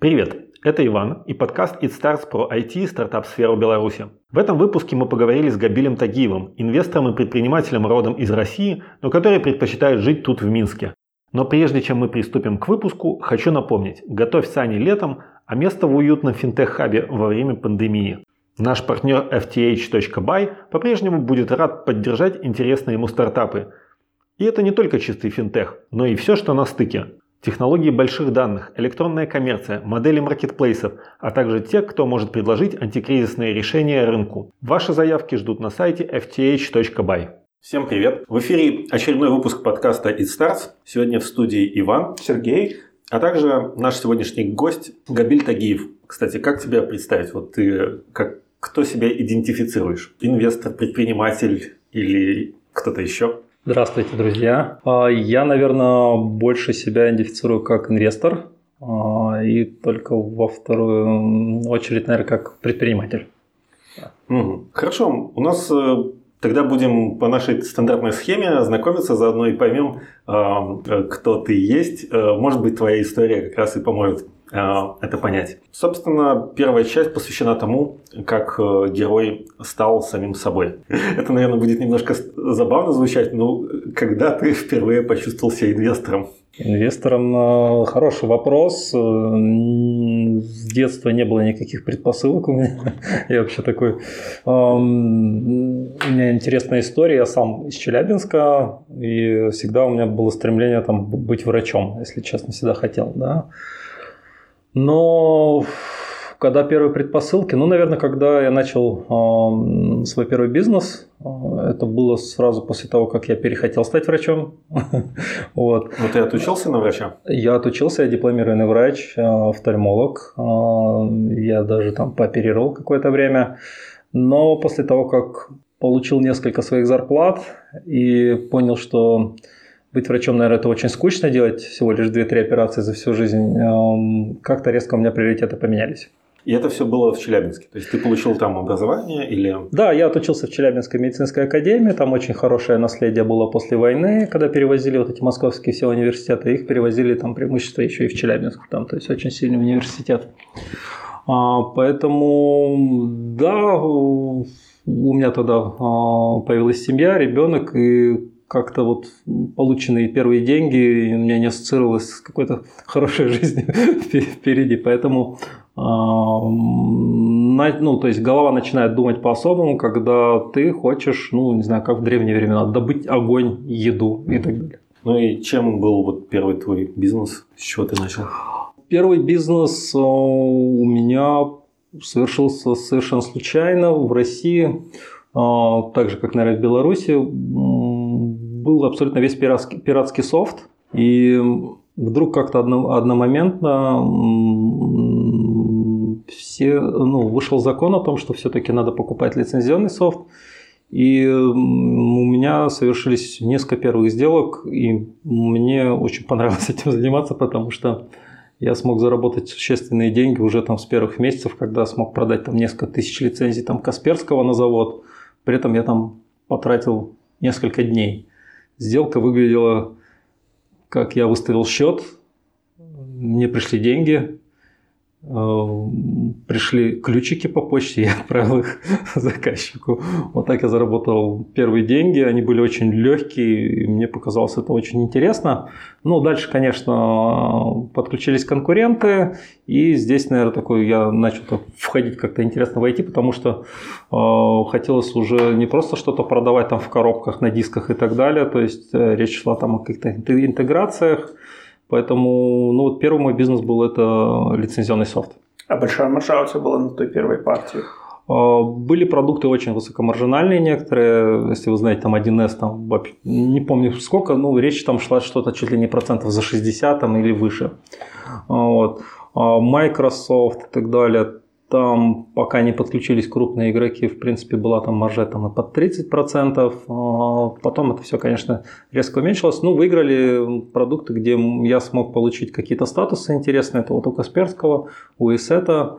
Привет, это Иван и подкаст It Starts про IT и стартап-сферу Беларуси. В этом выпуске мы поговорили с Габилем Тагиевым, инвестором и предпринимателем родом из России, но который предпочитает жить тут в Минске. Но прежде чем мы приступим к выпуску, хочу напомнить, готовь сани летом, а место в уютном финтех-хабе во время пандемии. Наш партнер FTH.by по-прежнему будет рад поддержать интересные ему стартапы. И это не только чистый финтех, но и все, что на стыке. Технологии больших данных, электронная коммерция, модели маркетплейсов, а также те, кто может предложить антикризисные решения рынку. Ваши заявки ждут на сайте fth.by. Всем привет! В эфире очередной выпуск подкаста It Starts. Сегодня в студии Иван, Сергей, а также наш сегодняшний гость Габиль Тагиев. Кстати, как тебя представить? Вот ты как кто себя идентифицируешь? Инвестор, предприниматель или кто-то еще? Здравствуйте, друзья. А, я, наверное, больше себя идентифицирую как инвестор а, и только во вторую очередь, наверное, как предприниматель. Хорошо, у нас э, тогда будем по нашей стандартной схеме знакомиться, заодно и поймем, а, кто ты есть. Э, может быть, твоя история как раз и поможет Э, это понять. Собственно, первая часть посвящена тому, как э, герой стал самим собой. Это, наверное, будет немножко забавно звучать, но когда ты впервые почувствовал себя инвестором? Инвестором э, хороший вопрос. С детства не было никаких предпосылок у меня. Я вообще такой... У меня интересная история. Я сам из Челябинска, и всегда у меня было стремление там, быть врачом, если честно, всегда хотел. Да? Но когда первые предпосылки, ну, наверное, когда я начал э, свой первый бизнес, э, это было сразу после того, как я перехотел стать врачом. вот. Но ну, ты отучился на врача? Я отучился, я дипломированный врач, э, офтальмолог. Э, я даже там пооперировал какое-то время. Но после того, как получил несколько своих зарплат и понял, что быть врачом, наверное, это очень скучно делать всего лишь 2-3 операции за всю жизнь. Эм, как-то резко у меня приоритеты поменялись. И это все было в Челябинске? То есть ты получил там образование или... Да, я отучился в Челябинской медицинской академии. Там очень хорошее наследие было после войны, когда перевозили вот эти московские все университеты. Их перевозили там преимущество еще и в Челябинск. Там, то есть очень сильный университет. А, поэтому, да, у меня тогда а, появилась семья, ребенок, и как-то вот полученные первые деньги у меня не ассоциировалось с какой-то хорошей жизнью впереди. Поэтому а, ну, то есть голова начинает думать по-особому, когда ты хочешь, ну, не знаю, как в древние времена, добыть огонь, еду и так далее. Ну и чем был вот первый твой бизнес? С чего ты начал? Первый бизнес а, у меня совершился совершенно случайно в России, а, так же, как, наверное, в Беларуси был абсолютно весь пиратский, пиратский софт, и вдруг как-то одно, одномоментно все, ну, вышел закон о том, что все-таки надо покупать лицензионный софт, и у меня совершились несколько первых сделок, и мне очень понравилось этим заниматься, потому что я смог заработать существенные деньги уже там с первых месяцев, когда смог продать там несколько тысяч лицензий там Касперского на завод. При этом я там потратил несколько дней. Сделка выглядела, как я выставил счет, мне пришли деньги, пришли ключики по почте, я отправил их заказчику. Вот так я заработал первые деньги, они были очень легкие, и мне показалось это очень интересно. Ну, дальше, конечно, подключились конкуренты, и здесь, наверное, такой я начал входить как-то интересно в IT, потому что э, хотелось уже не просто что-то продавать там в коробках, на дисках и так далее, то есть э, речь шла там о каких-то интеграциях, Поэтому, ну вот первый мой бизнес был это лицензионный софт. А большая маржа у тебя была на той первой партии? А, были продукты очень высокомаржинальные некоторые, если вы знаете, там 1С, там, не помню сколько, ну, речь там шла что-то чуть ли не процентов за 60 там, или выше. Вот. А Microsoft и так далее, там, пока не подключились крупные игроки, в принципе, была там маржа там и под 30%. А потом это все, конечно, резко уменьшилось. Ну, выиграли продукты, где я смог получить какие-то статусы интересные. Это вот у Касперского, у Исета.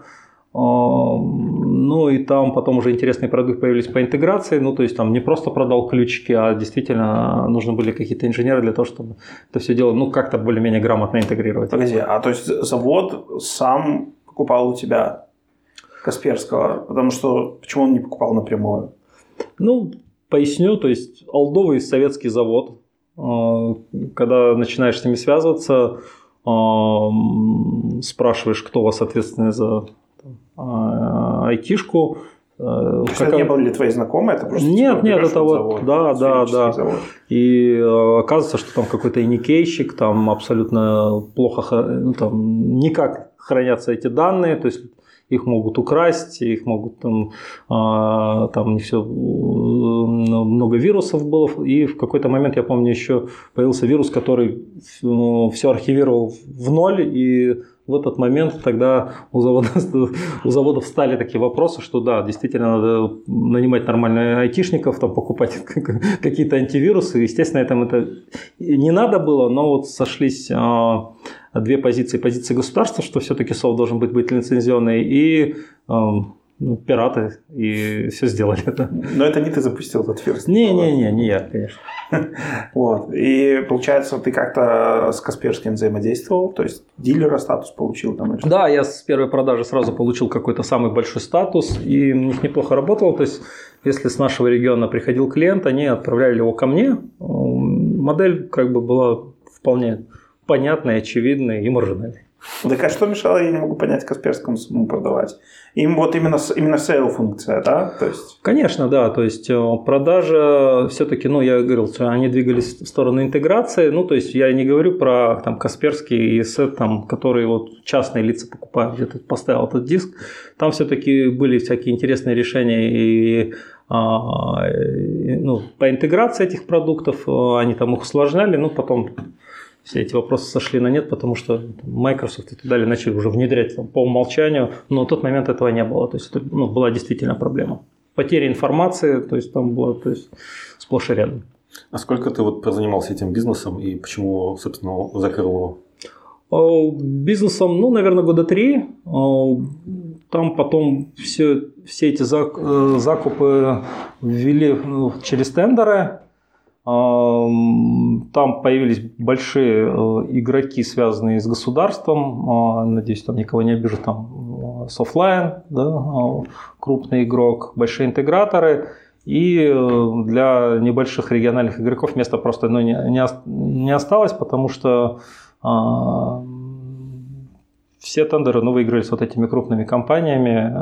Ну и там потом уже интересные продукты появились по интеграции. Ну то есть там не просто продал ключики, а действительно нужны были какие-то инженеры для того, чтобы это все дело ну как-то более-менее грамотно интегрировать. Погоди, а то есть завод сам покупал у тебя Касперского? Потому что почему он не покупал напрямую? Ну, поясню, то есть Алдовый советский завод, когда начинаешь с ними связываться, спрашиваешь, кто у вас ответственный за айтишку. Э, То как... это не были твои знакомые? Это просто нет, типа, нет, это вот, завод, да, да, да. Завод. И э, оказывается, что там какой-то иникейщик, там абсолютно плохо, ну, там никак хранятся эти данные, то есть их могут украсть, их могут там, а, там не все, много вирусов было, и в какой-то момент, я помню, еще появился вирус, который ну, все архивировал в ноль, и в этот момент тогда у, завода, у заводов стали такие вопросы, что да, действительно надо нанимать нормальных айтишников, там, покупать какие-то антивирусы. Естественно, этом это не надо было, но вот сошлись а, две позиции. Позиция государства, что все-таки софт должен быть, быть лицензионный, и ну, пираты, и все сделали это. Но это не ты запустил этот фирст. Не-не-не, не я, конечно. Вот. И получается, ты как-то с Касперским взаимодействовал, то есть дилера статус получил там? Да, я с первой продажи сразу получил какой-то самый большой статус, и у них неплохо работало. То есть, если с нашего региона приходил клиент, они отправляли его ко мне. Модель как бы была вполне понятной, очевидной и маржинальной. Так а что мешало, я не могу понять, Касперскому самому продавать? Им вот именно, именно sale функция, да? То есть... Конечно, да. То есть э, продажа все-таки, ну, я говорил, что они двигались в сторону интеграции. Ну, то есть я не говорю про там Касперский и сет, там, которые вот частные лица покупают, где-то поставил этот диск. Там все-таки были всякие интересные решения и а, ну, по интеграции этих продуктов, э, они там их усложняли, ну, потом все эти вопросы сошли на нет, потому что Microsoft и так далее начали уже внедрять там, по умолчанию, но в тот момент этого не было. То есть это ну, была действительно проблема. Потеря информации, то есть там было то есть, сплошь и рядом. А сколько ты вот прозанимался этим бизнесом и почему, собственно, закрыл его? Бизнесом, ну, наверное, года три. Там потом все, все эти э, закупы ввели ну, через тендеры. Там появились большие э, игроки, связанные с государством. А, надеюсь, там никого не обижу. Там Softline, да, а, крупный игрок, большие интеграторы. И э, для небольших региональных игроков места просто ну, не, не осталось, потому что а, все тендеры ну, выигрались вот этими крупными компаниями.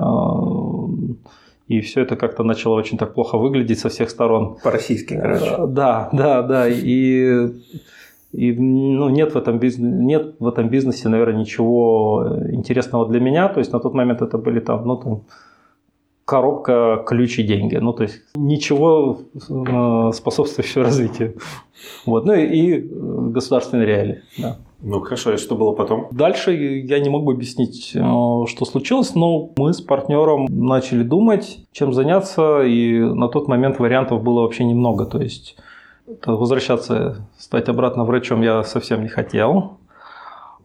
И все это как-то начало очень так плохо выглядеть со всех сторон. По-российски, короче. Да, да, да. И, и ну, нет, в этом бизнесе, нет в этом бизнесе, наверное, ничего интересного для меня. То есть на тот момент это были там, ну, там коробка, ключ и деньги. Ну, то есть ничего э, способствующего развитию. Вот. Ну и, и государственные реалии. Да. Ну хорошо, и что было потом? Дальше я не могу объяснить, э, что случилось, но мы с партнером начали думать, чем заняться, и на тот момент вариантов было вообще немного. То есть возвращаться, стать обратно врачом я совсем не хотел.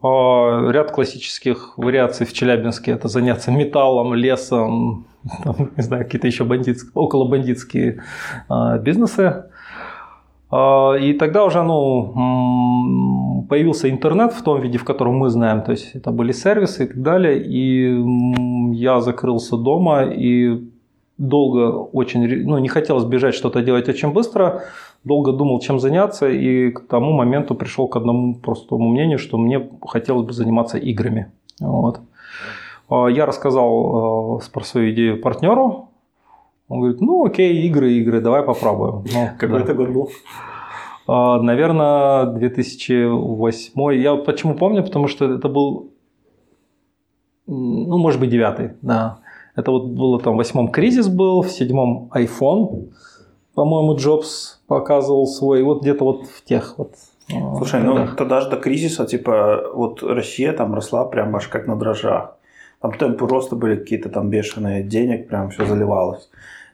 Ряд классических вариаций в Челябинске – это заняться металлом, лесом, там, не знаю, какие-то еще бандитские, около бандитские а, бизнесы. А, и тогда уже ну, появился интернет в том виде, в котором мы знаем, то есть это были сервисы и так далее, и я закрылся дома и долго очень, ну не хотелось бежать что-то делать очень быстро, долго думал, чем заняться, и к тому моменту пришел к одному простому мнению, что мне хотелось бы заниматься играми. Вот. А, я рассказал а, про свою идею партнеру, он говорит, ну окей, игры, игры, давай попробуем. Ну, Какой да. это год был? А, наверное, 2008. Я почему помню, потому что это был, ну, может быть, девятый, да. Это вот было там в восьмом кризис был, в седьмом iPhone, по-моему, Джобс показывал свой, вот где-то вот в тех вот а, Слушай, ну тогда же до кризиса, типа, вот Россия там росла прям аж как на дрожжах. Там темпы роста были какие-то там бешеные, денег прям все заливалось.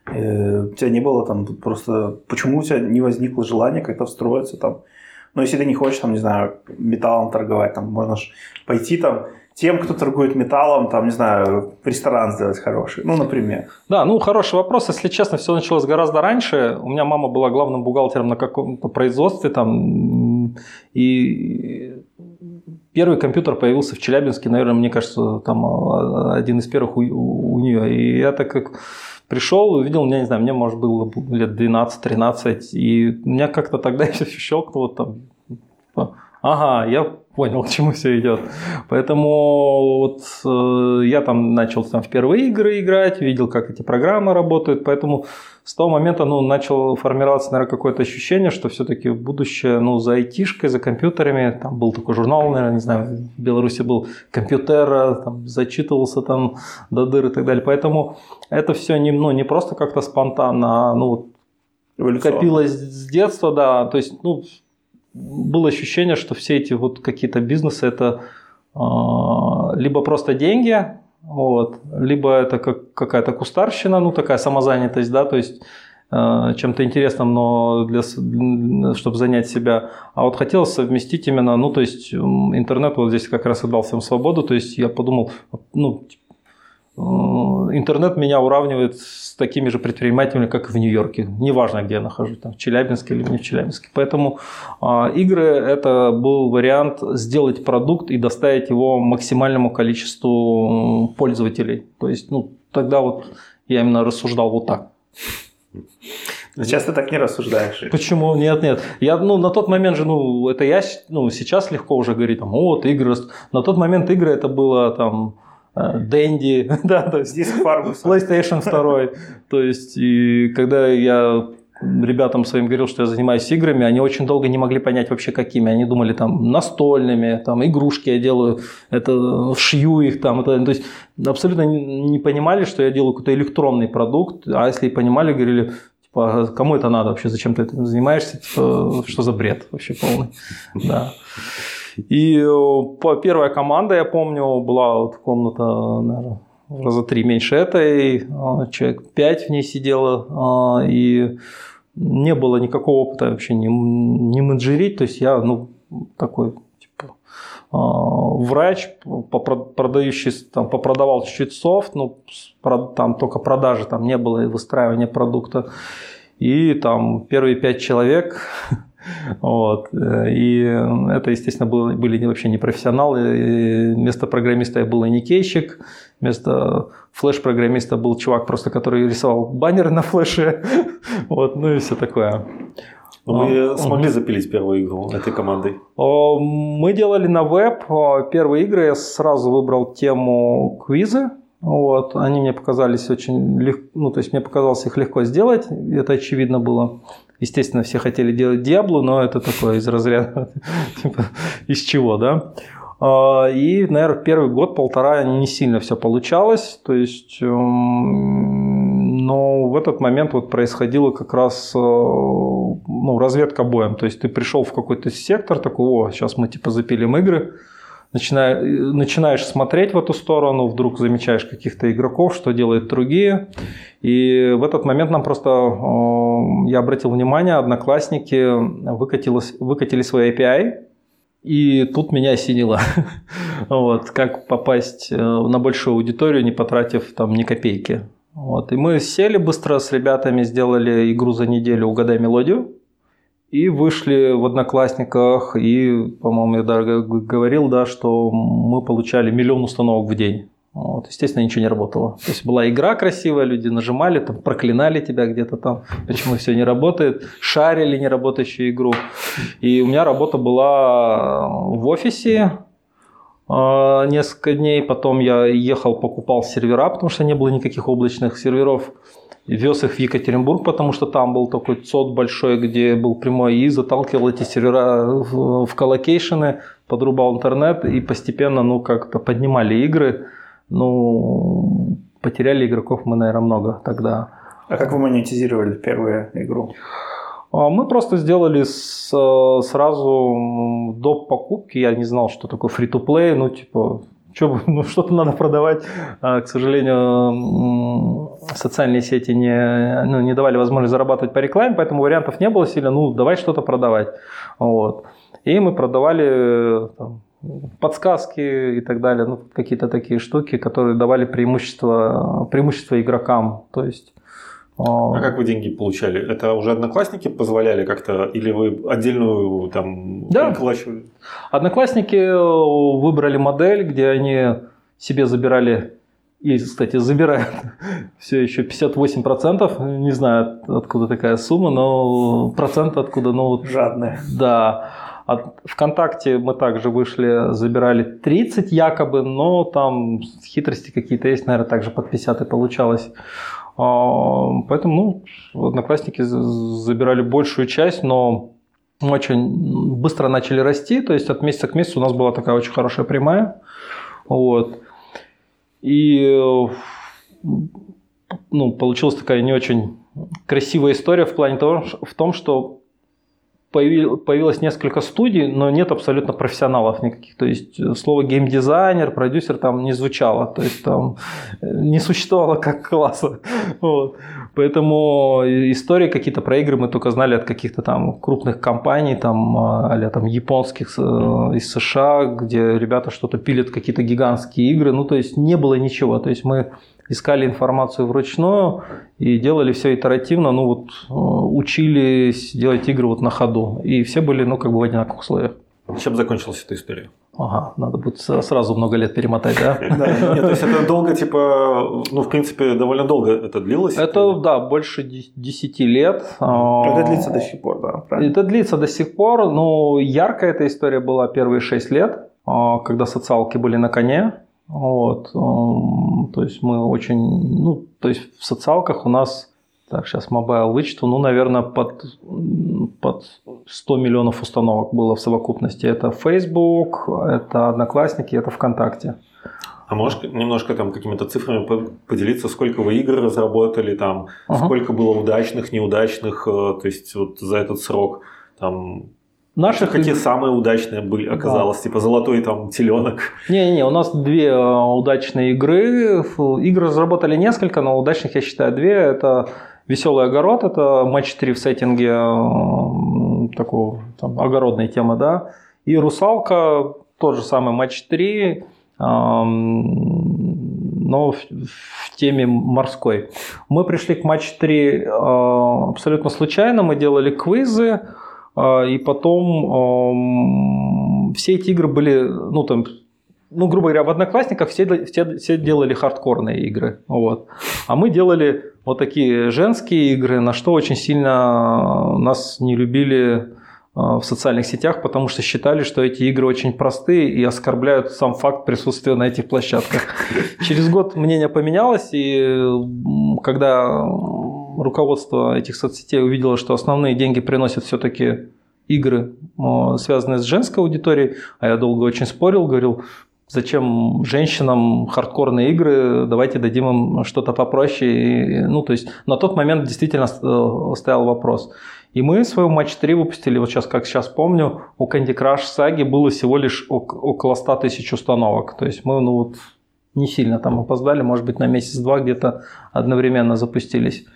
Э, у тебя не было там просто... Почему у тебя не возникло желания как-то встроиться там? Ну, если ты не хочешь, там, не знаю, металлом торговать, там, можно ж пойти там тем, кто торгует металлом, там, не знаю, ресторан сделать хороший, ну, например? Да, ну, хороший вопрос. Если честно, все началось гораздо раньше. У меня мама была главным бухгалтером на каком-то производстве там, и первый компьютер появился в Челябинске, наверное, мне кажется, там а, один из первых у, у, нее. И я так как пришел, увидел, я не знаю, мне, может, было лет 12-13, и меня как-то тогда все щелкнуло там, типа, ага, я понял, к чему все идет. Поэтому вот э, я там начал там в первые игры играть, видел, как эти программы работают, поэтому с того момента ну, начало формироваться, наверное, какое-то ощущение, что все-таки будущее ну, за айтишкой, за компьютерами. Там был такой журнал, наверное, не знаю, в Беларуси был компьютер, там, зачитывался там до дыр и так далее. Поэтому это все не, ну, не просто как-то спонтанно, а ну, копилось с детства, да. То есть, ну, было ощущение, что все эти вот какие-то бизнесы это э, либо просто деньги, вот, либо это как какая-то кустарщина, ну такая самозанятость, да, то есть э, чем-то интересным, но для, чтобы занять себя. А вот хотелось совместить именно, ну то есть интернет вот здесь как раз и дал всем свободу, то есть я подумал, ну интернет меня уравнивает с такими же предпринимателями, как и в Нью-Йорке. Неважно, где я нахожусь, там, в Челябинске или не в Челябинске. Поэтому э, игры – это был вариант сделать продукт и доставить его максимальному количеству пользователей. То есть, ну, тогда вот я именно рассуждал вот так. Сейчас ты так не рассуждаешь. Почему? Нет, нет. Я, ну, на тот момент же, ну, это я, ну, сейчас легко уже говорить, там, вот, игры. На тот момент игры это было, там, Дэнди, да, то есть Диск PlayStation 2. То есть, и когда я ребятам своим говорил, что я занимаюсь играми, они очень долго не могли понять вообще какими. Они думали там настольными, там игрушки я делаю, это шью их там. Это, то есть абсолютно не понимали, что я делаю какой-то электронный продукт, а если и понимали, говорили, типа, «А кому это надо вообще, зачем ты этим занимаешься, типа, что за бред вообще полный. Да. И э, первая команда, я помню, была вот комната, наверное, раза три меньше этой, а, человек пять в ней сидело, а, и не было никакого опыта вообще не, не менеджерить, то есть я, ну, такой, типа, а, врач, продающий, там, попродавал чуть-чуть софт, ну, там только продажи, там не было выстраивания продукта, и там первые пять человек Вот. И это, естественно, было, были вообще не профессионалы. И вместо программиста я был никейщик, вместо флеш-программиста был чувак просто, который рисовал баннеры на флеше. Вот, ну и все такое. Вы а, смогли запилить первую игру этой командой? Мы делали на веб первые игры. Я сразу выбрал тему квизы. Вот, они мне показались очень легко, ну, то есть мне показалось их легко сделать, это очевидно было. Естественно, все хотели делать Диаблу, но это такое из разряда, типа, из чего, да. А, и, наверное, первый год-полтора не сильно все получалось. То есть, эм, но в этот момент вот происходило как раз э, ну, разведка боем. То есть ты пришел в какой-то сектор, такой, о, сейчас мы типа запилим игры, начинаешь, начинаешь смотреть в эту сторону, вдруг замечаешь каких-то игроков, что делают другие. И в этот момент нам просто, я обратил внимание, одноклассники выкатились, выкатили свой API, и тут меня осенило. вот, как попасть э, на большую аудиторию, не потратив там ни копейки. Вот. И мы сели быстро с ребятами, сделали игру за неделю «Угадай мелодию». И вышли в Одноклассниках, и, по-моему, я даже говорил, да, что мы получали миллион установок в день. Вот, естественно, ничего не работало. То есть была игра красивая, люди нажимали, там, проклинали тебя где-то там, почему все не работает, шарили неработающую игру. И у меня работа была в офисе, несколько дней. Потом я ехал, покупал сервера, потому что не было никаких облачных серверов вез их в Екатеринбург, потому что там был такой цод большой, где был прямой и заталкивал эти сервера в, в colocation'ы, подрубал интернет и постепенно, ну, как-то поднимали игры. Ну, потеряли игроков мы, наверное, много тогда. А как вы монетизировали первую игру? А, мы просто сделали с, сразу до покупки, я не знал, что такое free-to-play, ну, типа, что, ну, что-то надо продавать. А, к сожалению, социальные сети не, ну, не давали возможность зарабатывать по рекламе, поэтому вариантов не было сильно. Ну, давай что-то продавать. Вот. И мы продавали там, подсказки и так далее, ну, какие-то такие штуки, которые давали преимущество, преимущество игрокам. То есть а, а как вы деньги получали? Это уже одноклассники позволяли как-то, или вы отдельную там да. оплачивали? Одноклассники э, выбрали модель, где они себе забирали и, кстати, забирают все еще 58%. Не знаю, откуда такая сумма, но процент откуда, ну вот... Жадные. Да. От ВКонтакте мы также вышли, забирали 30 якобы, но там хитрости какие-то есть, наверное, также под 50 и получалось. А, поэтому, ну, одноклассники забирали большую часть, но очень быстро начали расти, то есть от месяца к месяцу у нас была такая очень хорошая прямая. Вот. И ну, получилась такая не очень красивая история в плане того, в том, что появилось несколько студий, но нет абсолютно профессионалов никаких. То есть э, слово геймдизайнер, продюсер там не звучало. То есть там э, не существовало как класса. Вот. Поэтому истории какие-то про игры мы только знали от каких-то там крупных компаний, там, а там японских э, из США, где ребята что-то пилят, какие-то гигантские игры. Ну, то есть не было ничего. То есть мы искали информацию вручную и делали все итеративно, ну вот э, учились делать игры вот на ходу. И все были, ну, как бы в одинаковых условиях. Чем закончилась эта история? Ага, надо будет сразу много лет перемотать, да? Да, нет, то есть это долго, типа, ну, в принципе, довольно долго это длилось? Это, да, больше 10 лет. Это длится до сих пор, да, правильно? Это длится до сих пор, но яркая эта история была первые 6 лет, а, когда социалки были на коне, вот, то есть мы очень, ну, то есть в социалках у нас, так, сейчас mobile вычту, ну, наверное, под, под 100 миллионов установок было в совокупности. Это Facebook, это Одноклассники, это ВКонтакте. А можешь немножко там какими-то цифрами поделиться, сколько вы игр разработали, там, ага. сколько было удачных, неудачных, э, то есть вот за этот срок, там, Наших какие самые удачные были, оказалось, да. типа золотой там теленок. Не-не, у нас две э, удачные игры. Игры разработали несколько, но удачных я считаю две. Это Веселый огород, это матч 3 в сеттинге э, такого там, огородной темы, да. И Русалка, тот же самый матч 3, но в, в теме морской. Мы пришли к матч 3 э, абсолютно случайно, мы делали квизы, и потом все эти игры были, ну там, ну, грубо говоря, в Одноклассниках все, все, все делали хардкорные игры. Вот. А мы делали вот такие женские игры, на что очень сильно нас не любили а, в социальных сетях, потому что считали, что эти игры очень простые и оскорбляют сам факт присутствия на этих площадках. Через год мнение поменялось, и когда руководство этих соцсетей увидело, что основные деньги приносят все-таки игры, связанные с женской аудиторией, а я долго очень спорил, говорил, зачем женщинам хардкорные игры, давайте дадим им что-то попроще. И, ну, то есть на тот момент действительно э, стоял вопрос. И мы свою матч 3 выпустили, вот сейчас, как сейчас помню, у Candy Crush Саги было всего лишь около 100 тысяч установок. То есть мы ну, вот, не сильно там опоздали, может быть, на месяц-два где-то одновременно запустились.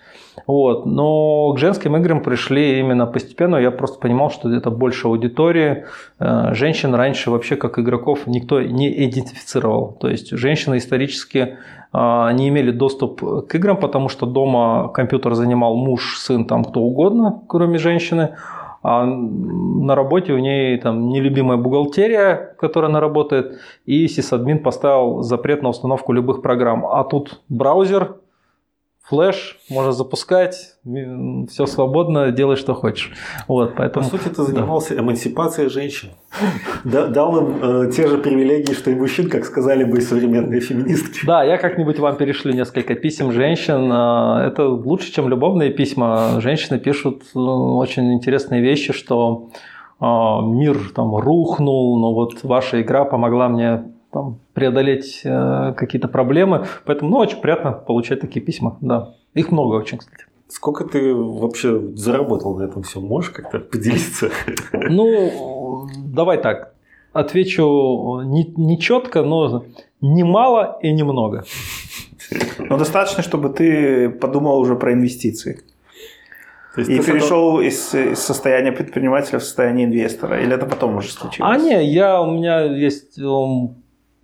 Вот. Но к женским играм пришли именно постепенно. Я просто понимал, что это больше аудитории. Э, женщин раньше вообще как игроков никто не идентифицировал. То есть женщины исторически э, не имели доступ к играм, потому что дома компьютер занимал муж, сын, там кто угодно, кроме женщины. А на работе у ней там нелюбимая бухгалтерия, которая она работает, и сисадмин поставил запрет на установку любых программ. А тут браузер, флеш, можно запускать, все свободно, делай, что хочешь. Вот, поэтому... По сути, ты занимался да. эмансипацией женщин. Дал им э, те же привилегии, что и мужчин, как сказали бы современные феминистки. Да, я как-нибудь вам перешлю несколько писем женщин. Э, это лучше, чем любовные письма. Женщины пишут ну, очень интересные вещи, что э, мир там рухнул, но вот ваша игра помогла мне там, преодолеть э, какие-то проблемы. Поэтому ну, очень приятно получать такие письма. Да. Их много очень, кстати. Сколько ты вообще заработал на этом все? Можешь как-то поделиться? Ну, давай так. Отвечу не, не четко, но немало и немного. Но достаточно, чтобы ты подумал уже про инвестиции. и перешел из, из состояния предпринимателя в состояние инвестора? Или это потом уже случилось? А не, я, у меня есть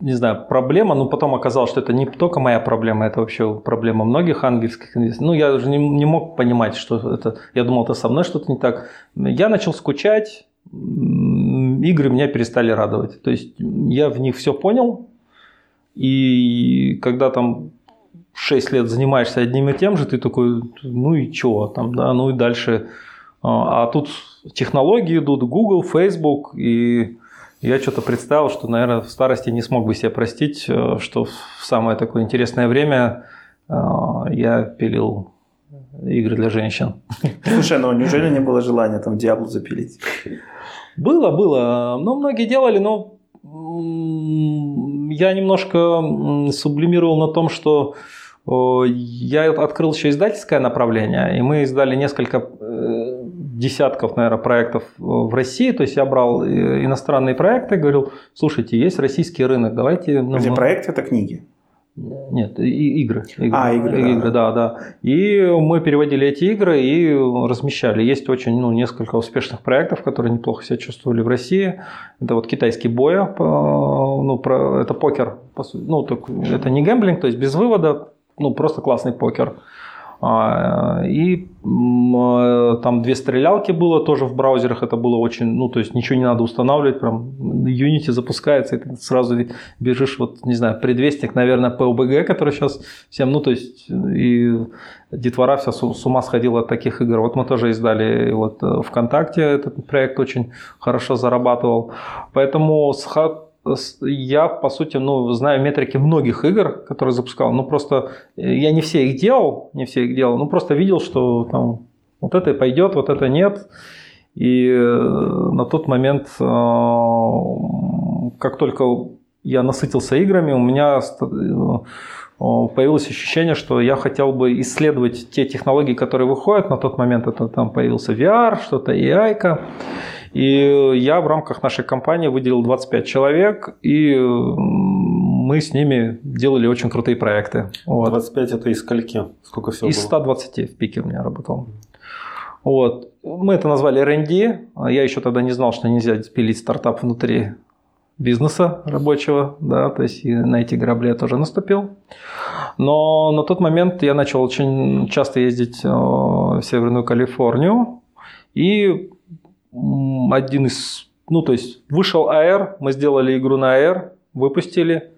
не знаю, проблема, но потом оказалось, что это не только моя проблема, это вообще проблема многих ангельских инвесторов. Ну, я уже не, не мог понимать, что это, я думал, это со мной что-то не так. Я начал скучать, игры меня перестали радовать. То есть я в них все понял, и когда там 6 лет занимаешься одним и тем же, ты такой, ну и чего там, да, ну и дальше. А, а тут технологии идут, Google, Facebook, и я что-то представил, что, наверное, в старости не смог бы себе простить, э, что в самое такое интересное время э, я пилил игры для женщин. Слушай, ну неужели не было желания там Диаблу запилить? Было, было. Ну, многие делали, но я немножко сублимировал на том, что я открыл еще издательское направление, и мы издали несколько э, десятков, наверное, проектов в России. То есть я брал э, иностранные проекты, говорил, слушайте, есть российский рынок, давайте... Ну, Эти проекты – это книги? Нет, и, игры, игры. А, игры, игры да. да, да. И мы переводили эти игры и размещали. Есть очень, ну, несколько успешных проектов, которые неплохо себя чувствовали в России. Это вот китайский боя, ну, про, это покер, ну, так, это не гэмблинг, то есть без вывода, ну, просто классный покер. А, и там две стрелялки было тоже в браузерах, это было очень, ну, то есть ничего не надо устанавливать, прям Unity запускается, и ты сразу бежишь, вот, не знаю, предвестник, наверное, PUBG, который сейчас всем, ну, то есть, и детвора вся с ума сходила от таких игр. Вот мы тоже издали вот э, ВКонтакте, этот проект очень хорошо зарабатывал. Поэтому с я, по сути, ну, знаю метрики многих игр, которые запускал. Ну, просто э, я не все их делал, не все их делал, ну, просто видел, что там вот это пойдет, вот это нет. И э, на тот момент, э, как только я насытился играми, у меня появилось ощущение, что я хотел бы исследовать те технологии, которые выходят. На тот момент это там появился VR, что-то AI. -ка. И я в рамках нашей компании выделил 25 человек, и мы с ними делали очень крутые проекты. Вот. 25 это из скольки? Сколько всего Из было? 120 в пике у меня работал. Вот. Мы это назвали R&D. Я еще тогда не знал, что нельзя пилить стартап внутри бизнеса рабочего, да, то есть на эти грабли я тоже наступил. Но на тот момент я начал очень часто ездить э, в Северную Калифорнию, и один из, ну то есть вышел AR, мы сделали игру на AR, выпустили,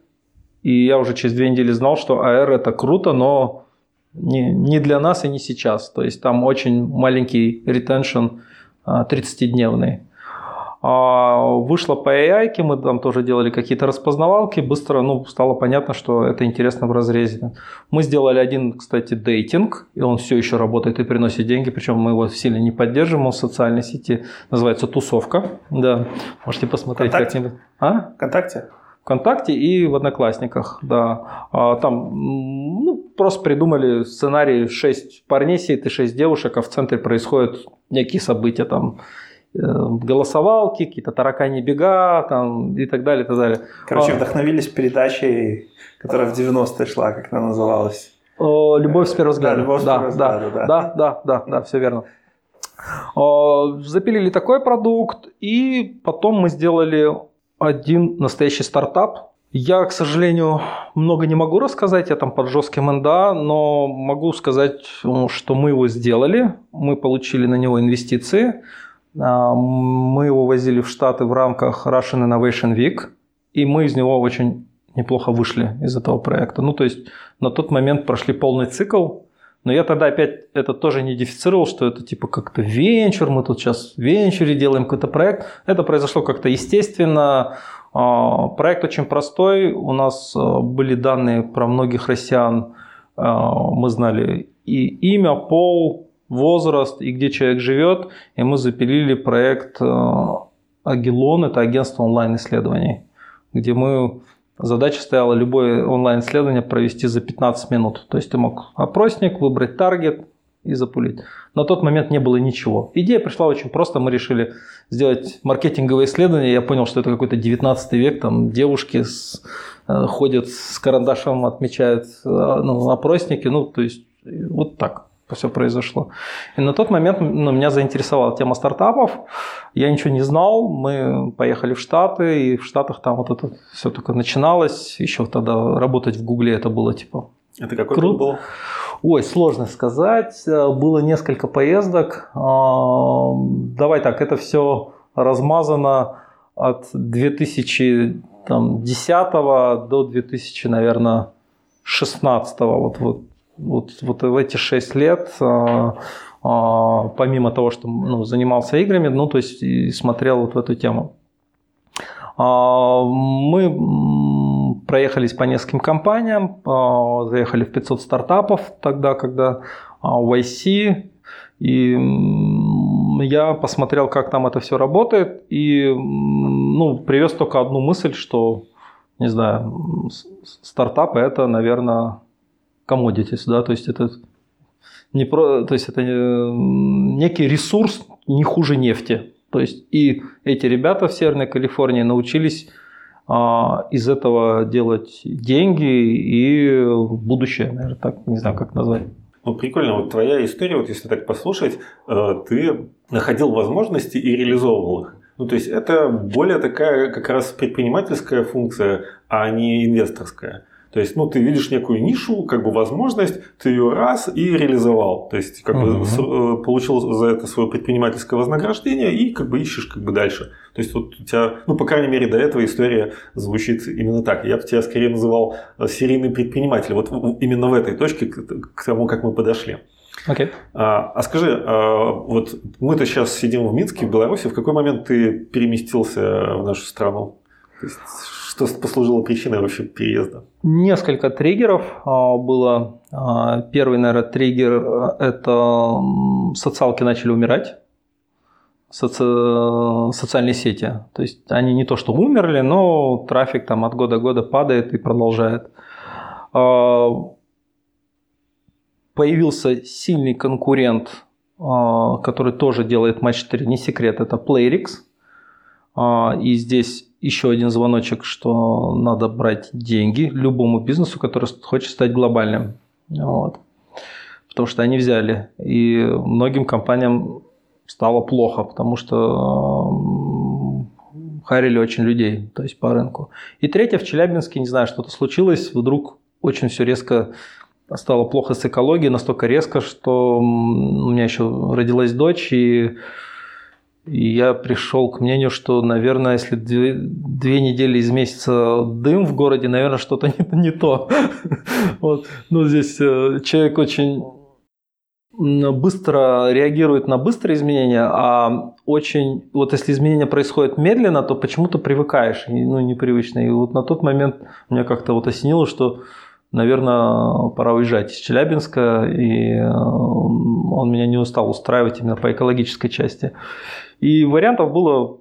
и я уже через две недели знал, что AR это круто, но не, не для нас и не сейчас. То есть там очень маленький ретеншн 30-дневный. А, вышло по AI, мы там тоже делали какие-то распознавалки, быстро ну, стало понятно, что это интересно в разрезе. Мы сделали один, кстати, дейтинг, и он все еще работает и приносит деньги, причем мы его сильно не поддерживаем, он в социальной сети называется «Тусовка». Да, можете посмотреть как-нибудь. А? Вконтакте? ВКонтакте и в Одноклассниках, да. А там ну, просто придумали сценарий 6 парней сидит и 6 девушек, а в центре происходят некие события там голосовалки, какие-то таракани бега там, и так далее, и так далее. Короче, а, вдохновились передачей, которая в 90-е шла, как она называлась. Любовь с первого взгляда. Да, любовь с первого взгляда, да. Да, да, да, да, все верно. Запилили такой продукт, и потом мы сделали один настоящий стартап. Я, к сожалению, много не могу рассказать, я там под жестким НДА, но могу сказать, что мы его сделали, мы получили на него инвестиции, мы его возили в Штаты в рамках Russian Innovation Week, и мы из него очень неплохо вышли из этого проекта. Ну, то есть на тот момент прошли полный цикл, но я тогда опять это тоже не идентифицировал, что это типа как-то венчур, мы тут сейчас в венчуре делаем какой-то проект. Это произошло как-то естественно. А, проект очень простой. У нас а, были данные про многих россиян. Мы знали и имя, пол, возраст и где человек живет. И мы запилили проект э, Агилон, это агентство онлайн-исследований, где мы Задача стояла любое онлайн-исследование провести за 15 минут. То есть ты мог опросник, выбрать таргет и запулить. На тот момент не было ничего. Идея пришла очень просто. Мы решили сделать маркетинговое исследование. Я понял, что это какой-то 19 век. Там девушки с, э, ходят с карандашом, отмечают э, ну, опросники. Ну, то есть вот так. Все произошло. И на тот момент ну, меня заинтересовала тема стартапов. Я ничего не знал. Мы поехали в Штаты, и в Штатах там вот это все только начиналось. Еще тогда работать в Гугле это было типа это какой Крут... был? Ой, сложно сказать. Было несколько поездок. А, давай так, это все размазано от 2010 до 2000, наверное, 16 вот, вот, вот, вот в эти 6 лет а, а, помимо того, что ну, занимался играми, ну, то есть и смотрел вот в эту тему. Мы проехались по нескольким компаниям, а, заехали в 500 стартапов тогда, когда а, в YC, и я посмотрел, как там это все работает, и ну, привез только одну мысль, что, не знаю, стартапы это, наверное, commodities, да, то есть это не про, то есть это э, некий ресурс не хуже нефти. То есть и эти ребята в Северной Калифорнии научились а, из этого делать деньги и будущее, наверное, так, не знаю, как назвать. Ну, прикольно. Вот твоя история, вот если так послушать, э, ты находил возможности и реализовывал их. Ну, то есть это более такая как раз предпринимательская функция, а не инвесторская. То есть, ну, ты видишь некую нишу, как бы возможность, ты ее раз и реализовал. То есть, как угу. бы получил за это свое предпринимательское вознаграждение и как бы ищешь как бы дальше. То есть, вот у тебя, ну, по крайней мере, до этого история звучит именно так. Я бы тебя скорее называл э, серийный предприниматель. Вот именно в этой точке к тому, как мы подошли. Okay. А, а скажи, а, вот мы-то сейчас сидим в Минске, в Беларуси. В какой момент ты переместился в нашу страну? Есть, что послужило причиной вообще переезда? Несколько триггеров а, было. А, первый, наверное, триггер – это социалки начали умирать соци... социальные сети. То есть они не то что умерли, но трафик там от года к году падает и продолжает. А, появился сильный конкурент, который тоже делает матч 4, не секрет, это Playrix. И здесь еще один звоночек, что надо брать деньги любому бизнесу, который хочет стать глобальным. Вот. Потому что они взяли. И многим компаниям стало плохо, потому что харили очень людей, то есть по рынку. И третье, в Челябинске, не знаю, что-то случилось, вдруг очень все резко стало плохо с экологией, настолько резко, что у меня еще родилась дочь, и я пришел к мнению, что, наверное, если две, две недели из месяца дым в городе, наверное, что-то не, не то. Вот. Ну, здесь э, человек очень быстро реагирует на быстрые изменения, а очень, вот если изменения происходят медленно, то почему-то привыкаешь, ну, непривычно. И вот на тот момент меня как-то вот осенило, что наверное, пора уезжать из Челябинска, и э, он меня не устал устраивать именно по экологической части. И вариантов было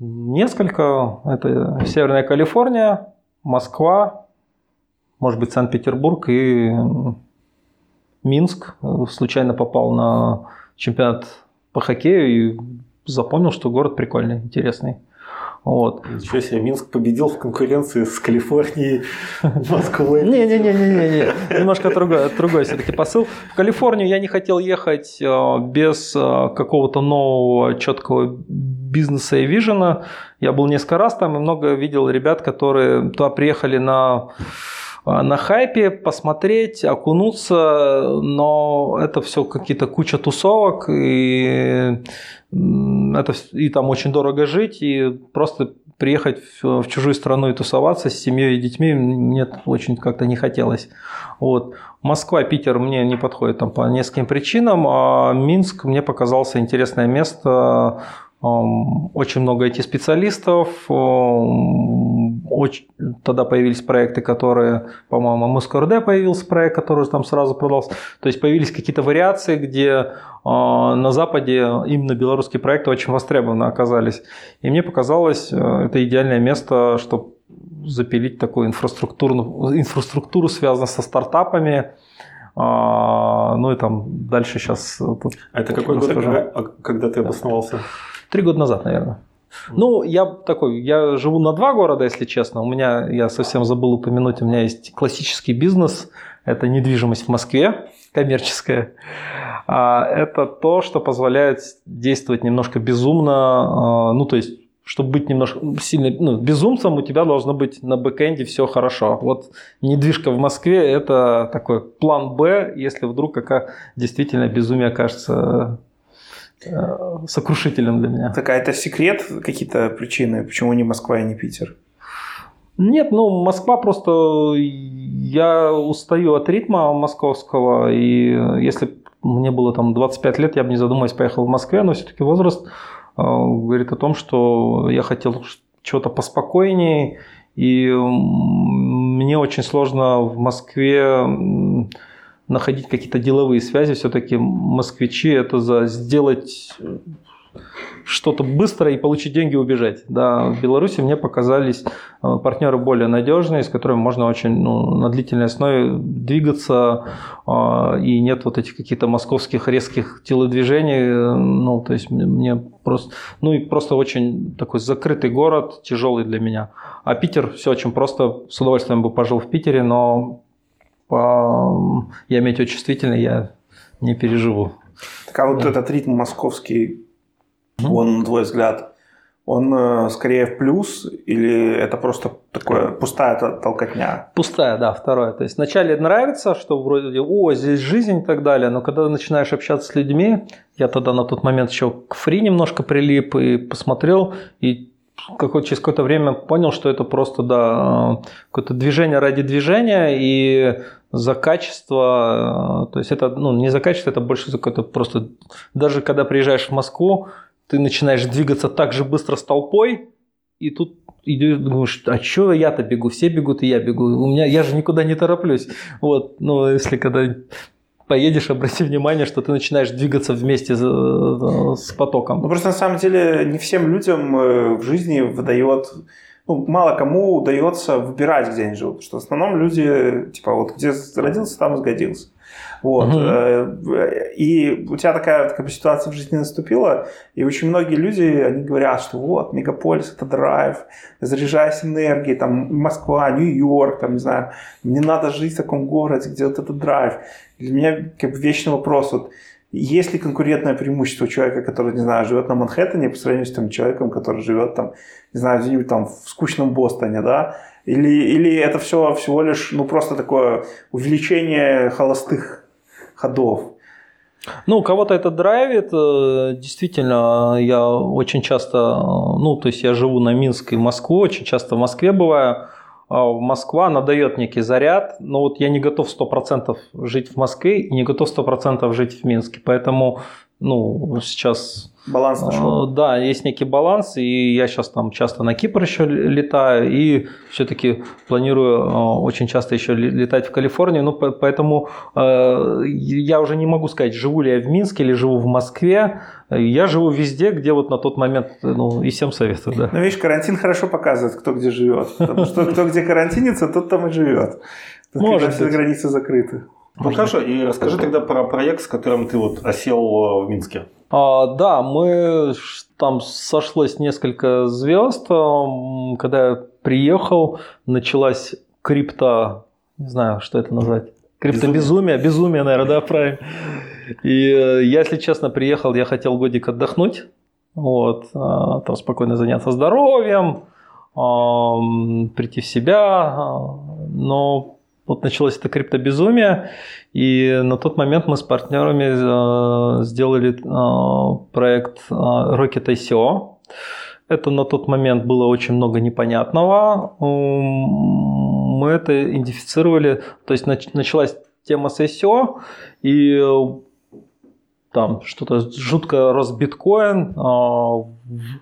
несколько. Это Северная Калифорния, Москва, может быть, Санкт-Петербург и Минск. Случайно попал на чемпионат по хоккею и запомнил, что город прикольный, интересный. Вот. Ничего себе, Минск победил в конкуренции с Калифорнией, Москвой. Не-не-не, немножко другой, другой все-таки посыл. В Калифорнию я не хотел ехать э, без э, какого-то нового четкого бизнеса и вижена. Я был несколько раз там и много видел ребят, которые туда приехали на на хайпе, посмотреть, окунуться, но это все какие-то куча тусовок, и это и там очень дорого жить, и просто приехать в, в чужую страну и тусоваться с семьей и детьми мне очень как-то не хотелось. Вот. Москва, Питер мне не подходит там по нескольким причинам, а Минск мне показался интересное место, очень много IT-специалистов, очень... тогда появились проекты, которые, по-моему, МСКРД появился проект, который там сразу продался. То есть появились какие-то вариации, где а, на Западе именно белорусские проекты очень востребованы оказались. И мне показалось, э, это идеальное место, чтобы запилить такую инфраструктуру, инфраструктуру связанную со стартапами, а, ну и там дальше сейчас... А это какой год, когда, когда ты обосновался? Три года назад, наверное. Ну, я такой, я живу на два города, если честно. У меня, я совсем забыл упомянуть, у меня есть классический бизнес. Это недвижимость в Москве, коммерческая. А это то, что позволяет действовать немножко безумно. А, ну, то есть чтобы быть немножко сильно ну, безумцем, у тебя должно быть на бэкэнде все хорошо. Вот недвижка в Москве – это такой план Б, если вдруг какая действительно безумие кажется э, сокрушительным для меня. Так, а это секрет, какие-то причины, почему не Москва и не Питер? Нет, ну Москва просто я устаю от ритма московского, и если мне было там 25 лет, я бы не задумываясь поехал в Москве, но все-таки возраст Э, говорит о том, что я хотел чего-то поспокойнее, и мне очень сложно в Москве находить какие-то деловые связи. Все-таки москвичи это за сделать что-то быстро и получить деньги и убежать. Да, в Беларуси мне показались э, партнеры более надежные, с которыми можно очень ну, на длительной основе двигаться, э, и нет вот этих каких-то московских резких телодвижений. Ну, то есть мне просто, ну и просто очень такой закрытый город, тяжелый для меня. А Питер все очень просто, с удовольствием бы пожил в Питере, но по... я метеочувствительный, я не переживу. Так а вот да. этот ритм московский Mm-hmm. Он, на твой взгляд, он э, скорее в плюс или это просто такое пустая толкотня? Пустая, да, второе. То есть вначале нравится, что вроде, о, здесь жизнь и так далее, но когда начинаешь общаться с людьми, я тогда на тот момент еще к фри немножко прилип и посмотрел, и какое через какое-то время понял, что это просто да, какое-то движение ради движения, и за качество, э, то есть это ну, не за качество, это больше за какое-то просто, даже когда приезжаешь в Москву, ты начинаешь двигаться так же быстро с толпой, и тут идешь, думаешь, а что я-то бегу, все бегут, и я бегу, у меня, я же никуда не тороплюсь. Вот, ну, если когда поедешь, обрати внимание, что ты начинаешь двигаться вместе с потоком. Ну, просто на самом деле не всем людям э, в жизни выдает ну, мало кому удается выбирать, где они живут. Потому что в основном люди, типа, вот где родился, там и сгодился. Вот. Угу. И у тебя такая, такая ситуация в жизни наступила, и очень многие люди, они говорят, что вот, мегаполис – это драйв, заряжайся энергией, там, Москва, Нью-Йорк, там, не знаю, мне надо жить в таком городе, где вот этот драйв. Для меня как бы вечный вопрос, вот, есть ли конкурентное преимущество человека, который, не знаю, живет на Манхэттене по сравнению с тем человеком, который живет там, не знаю, где-нибудь там в скучном Бостоне, да? Или, или это все всего лишь, ну, просто такое увеличение холостых ходов? Ну, кого-то это драйвит. Э, действительно, я очень часто, ну, то есть я живу на Минск и Москву, очень часто в Москве бываю. А Москва, она некий заряд, но вот я не готов 100% жить в Москве и не готов 100% жить в Минске. Поэтому ну, сейчас Баланс нашел. Э, да, есть некий баланс, и я сейчас там часто на Кипр еще летаю, и все-таки планирую э, очень часто еще летать в Калифорнию, ну, поэтому э, я уже не могу сказать, живу ли я в Минске или живу в Москве, я живу везде, где вот на тот момент, ну, и всем советую, да. Ну, видишь, карантин хорошо показывает, кто где живет, потому что кто где карантинится, тот там и живет. Может все границы закрыты. Ну хорошо, и расскажи тогда про проект, с которым ты вот осел в Минске. А, да, мы там сошлось несколько звезд. Когда я приехал, началась крипто, не знаю, что это назвать. Криптобезумие, безумие, безумие, наверное, да, правильно. И э, я, если честно, приехал, я хотел годик отдохнуть, вот, а, там спокойно заняться здоровьем, прийти в себя, но вот началось это криптобезумие, и на тот момент мы с партнерами э, сделали э, проект э, Rocket ICO. Это на тот момент было очень много непонятного. Мы это идентифицировали, то есть началась тема с ICO, и там что-то жутко рос биткоин,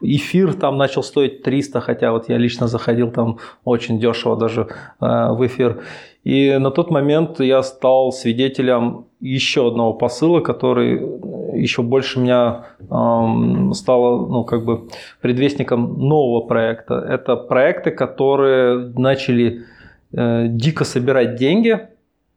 эфир там начал стоить 300, хотя вот я лично заходил там очень дешево даже в эфир. И на тот момент я стал свидетелем еще одного посыла, который еще больше меня э, стало, ну, как бы предвестником нового проекта. Это проекты, которые начали э, дико собирать деньги,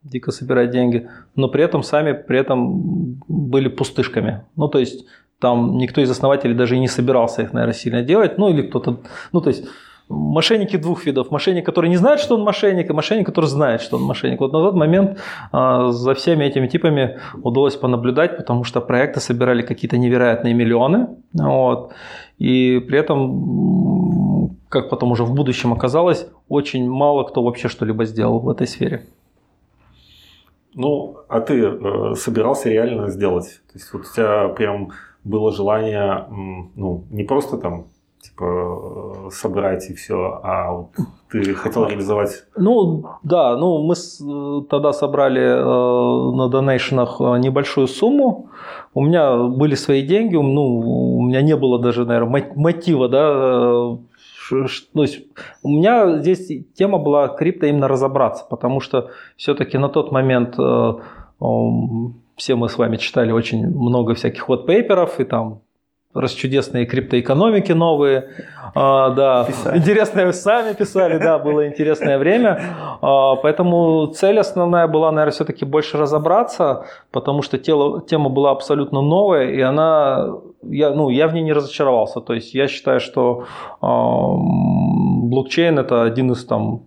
дико собирать деньги, но при этом сами при этом были пустышками. Ну, то есть там никто из основателей даже и не собирался их, наверное, сильно делать. Ну, или кто-то, ну, то есть мошенники двух видов. Мошенник, который не знает, что он мошенник, и мошенник, который знает, что он мошенник. Вот на тот момент а, за всеми этими типами удалось понаблюдать, потому что проекты собирали какие-то невероятные миллионы. Вот, и при этом, как потом уже в будущем оказалось, очень мало кто вообще что-либо сделал в этой сфере. Ну, а ты э, собирался реально сделать? То есть вот у тебя прям было желание, ну, не просто там типа э, собрать и все, а вот ты хотел реализовать? Ну да, ну мы с, тогда собрали э, на донейшенах э, небольшую сумму. У меня были свои деньги, ну у меня не было даже, наверное, мотива, да. Э, то есть у меня здесь тема была крипто именно разобраться, потому что все-таки на тот момент э, э, все мы с вами читали очень много всяких вот пейперов и там расчудесные криптоэкономики новые. А, да, писали. интересное сами писали, да, было интересное время. А, поэтому цель основная была, наверное, все-таки больше разобраться, потому что тело, тема была абсолютно новая, и она, я, ну, я в ней не разочаровался. То есть я считаю, что а, блокчейн это один из там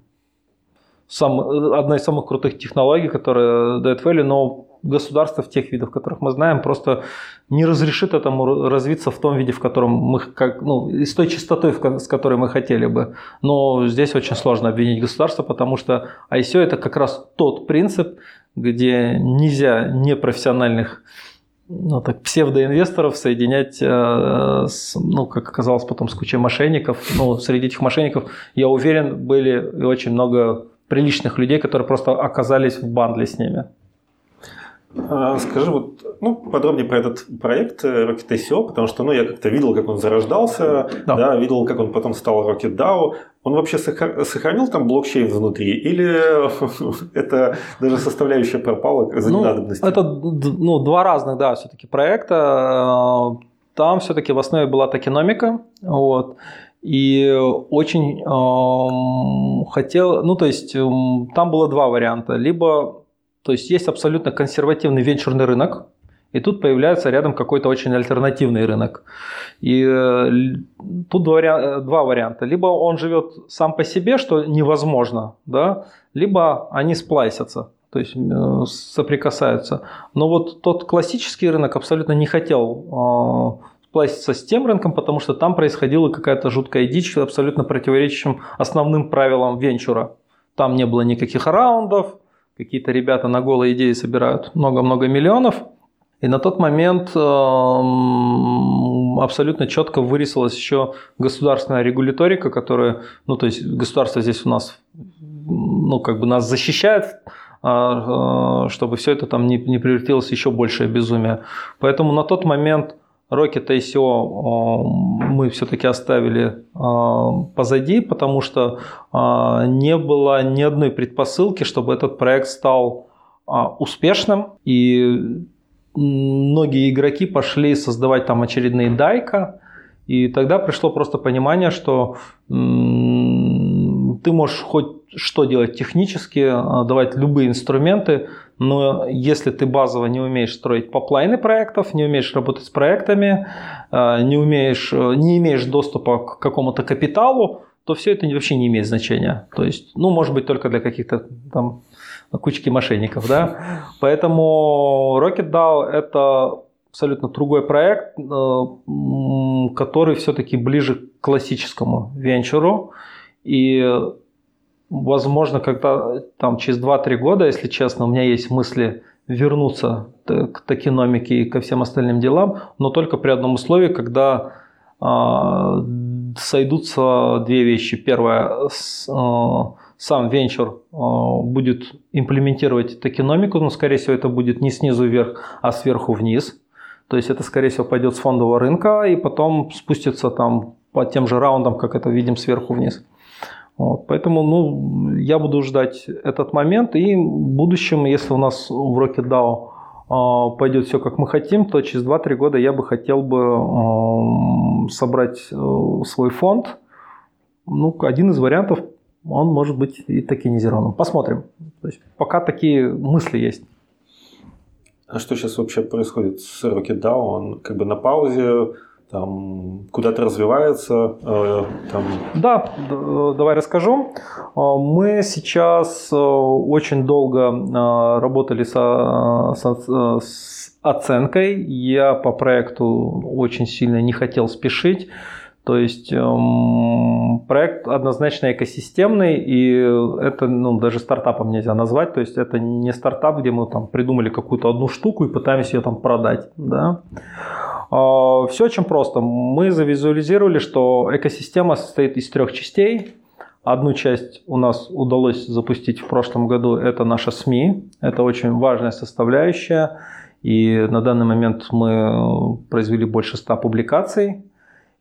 сам, одна из самых крутых технологий, которая дает value, но государство в тех видах, которых мы знаем, просто не разрешит этому развиться в том виде, в котором мы, как, ну, с той частотой, с которой мы хотели бы. Но здесь очень сложно обвинить государство, потому что ICO это как раз тот принцип, где нельзя непрофессиональных ну, так, псевдоинвесторов соединять, э, с, ну, как оказалось потом, с кучей мошенников. Ну, среди этих мошенников, я уверен, были очень много приличных людей, которые просто оказались в бандле с ними. А, скажи вот, ну, подробнее про этот проект э, Rocket ICO, потому что, ну, я как-то видел, как он зарождался, да. да, видел, как он потом стал Rocket DAO. Он вообще сохранил там блокчейн внутри или это даже составляющая пропала за ну, ненадобностью? Это ну, два разных, да, все-таки проекта. Там все-таки в основе была токеномика, вот, и очень э, хотел, ну, то есть там было два варианта. Либо то есть есть абсолютно консервативный венчурный рынок, и тут появляется рядом какой-то очень альтернативный рынок. И э, тут два, два варианта. Либо он живет сам по себе, что невозможно, да, либо они сплайсятся, то есть э, соприкасаются. Но вот тот классический рынок абсолютно не хотел э, сплайситься с тем рынком, потому что там происходила какая-то жуткая дичь, абсолютно противоречащим основным правилам венчура. Там не было никаких раундов, какие-то ребята на голые идеи собирают много-много миллионов. И на тот момент эм, абсолютно четко вырисовалась еще государственная регуляторика, которая, ну то есть государство здесь у нас, ну как бы нас защищает, а, а, чтобы все это там не, не превратилось в еще большее безумие. Поэтому на тот момент Rocket ICO мы все-таки оставили а, позади, потому что а, не было ни одной предпосылки, чтобы этот проект стал а, успешным. И многие игроки пошли создавать там очередные дайка. И тогда пришло просто понимание, что ты можешь хоть что делать технически, давать любые инструменты, но если ты базово не умеешь строить поплайны проектов, не умеешь работать с проектами, э, не, умеешь, э, не имеешь доступа к какому-то капиталу, то все это вообще не имеет значения. То есть, ну, может быть, только для каких-то там кучки мошенников, да. Поэтому Rocket DAO это абсолютно другой проект, э, который все-таки ближе к классическому венчуру. И возможно, когда там через 2-3 года, если честно, у меня есть мысли вернуться к токеномике и ко всем остальным делам, но только при одном условии, когда э, сойдутся две вещи. Первое, с, э, сам венчур э, будет имплементировать токеномику, но, скорее всего, это будет не снизу вверх, а сверху вниз. То есть это, скорее всего, пойдет с фондового рынка и потом спустится там по тем же раундам, как это видим сверху вниз. Вот, поэтому ну, я буду ждать этот момент. И в будущем, если у нас в Rocket DAO э, пойдет все как мы хотим, то через 2-3 года я бы хотел бы э, собрать э, свой фонд. Ну, один из вариантов, он может быть и токенизированным. Посмотрим. То есть пока такие мысли есть. А что сейчас вообще происходит с Rocket DAO? Он как бы на паузе, там куда-то развивается. Э, там... Да, давай расскажу. А, мы сейчас э, очень долго э, работали со, со, с оценкой. Я по проекту очень сильно не хотел спешить. То есть эм, проект однозначно экосистемный, и это ну, даже стартапом нельзя назвать. То есть это не стартап, где мы там придумали какую-то одну штуку и пытаемся ее там продать. Да? Э, все очень просто. Мы завизуализировали, что экосистема состоит из трех частей. Одну часть у нас удалось запустить в прошлом году, это наша СМИ. Это очень важная составляющая. И на данный момент мы произвели больше 100 публикаций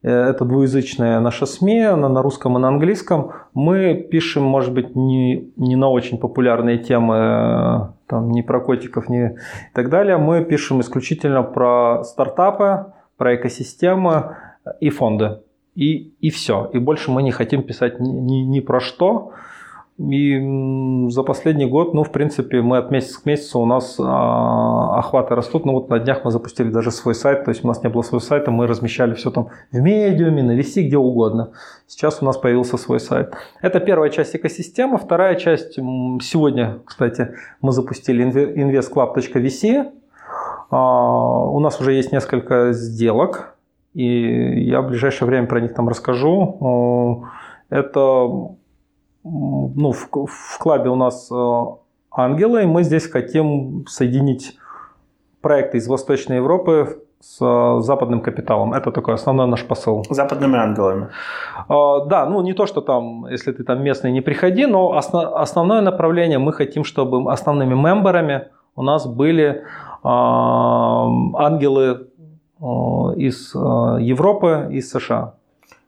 Э, это двуязычная наша СМИ, она на русском и на английском. Мы пишем, может быть, не, не на очень популярные темы, там, не про котиков, не и так далее. Мы пишем исключительно про стартапы, про экосистемы и фонды. И, и все. И больше мы не хотим писать ни, ни, ни про что. И за последний год, ну, в принципе, мы от месяца к месяцу у нас а, охваты растут. Ну, вот на днях мы запустили даже свой сайт. То есть у нас не было своего сайта, мы размещали все там в медиуме, на VC, где угодно. Сейчас у нас появился свой сайт. Это первая часть экосистемы. Вторая часть, сегодня, кстати, мы запустили investclub.vc. А, у нас уже есть несколько сделок, и я в ближайшее время про них там расскажу. Это ну, в, в клабе у нас э, ангелы, и мы здесь хотим соединить проекты из Восточной Европы с э, западным капиталом. Это такой основной наш посыл. Западными ангелами. А, да, ну не то, что там, если ты там местный, не приходи, но основ, основное направление мы хотим, чтобы основными мемберами у нас были ангелы из Европы, из США.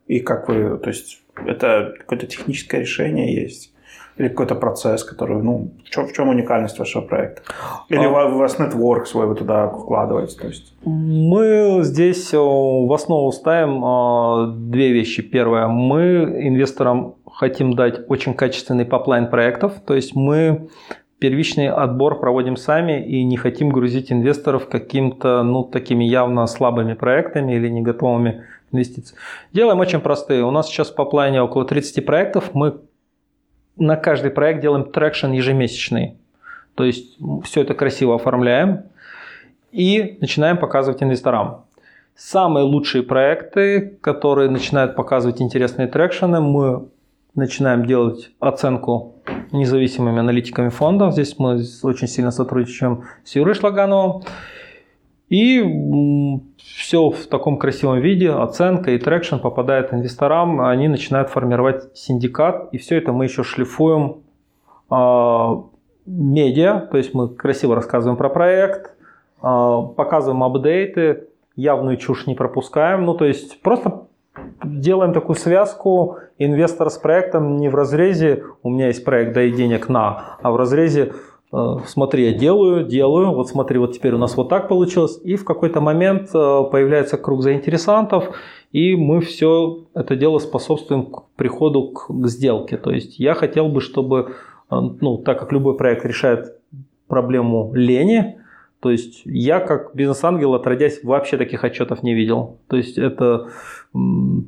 И как вы, то есть это какое-то техническое решение есть? Или какой-то процесс, который, ну, в чем, в чем уникальность вашего проекта? Или а... у вас нетворк свой вы туда вкладываете? То есть... Мы здесь э, в основу ставим э, две вещи. Первое, мы инвесторам хотим дать очень качественный поплайн проектов, то есть мы первичный отбор проводим сами и не хотим грузить инвесторов каким-то, ну, такими явно слабыми проектами или не готовыми инвестиций. Делаем очень простые. У нас сейчас по плане около 30 проектов. Мы на каждый проект делаем traction ежемесячный. То есть все это красиво оформляем и начинаем показывать инвесторам. Самые лучшие проекты, которые начинают показывать интересные traction'ы, мы начинаем делать оценку независимыми аналитиками фондов. Здесь мы очень сильно сотрудничаем с Юрой Шлагановым. И все в таком красивом виде, оценка и traction попадает инвесторам, они начинают формировать синдикат, и все это мы еще шлифуем э, медиа, то есть мы красиво рассказываем про проект, э, показываем апдейты, явную чушь не пропускаем, ну то есть просто делаем такую связку. Инвестор с проектом не в разрезе «у меня есть проект, дай денег на», а в разрезе смотри, я делаю, делаю, вот смотри, вот теперь у нас вот так получилось, и в какой-то момент э, появляется круг заинтересантов, и мы все это дело способствуем к приходу к, к сделке. То есть я хотел бы, чтобы, э, ну, так как любой проект решает проблему лени, то есть я как бизнес-ангел, отродясь, вообще таких отчетов не видел. То есть это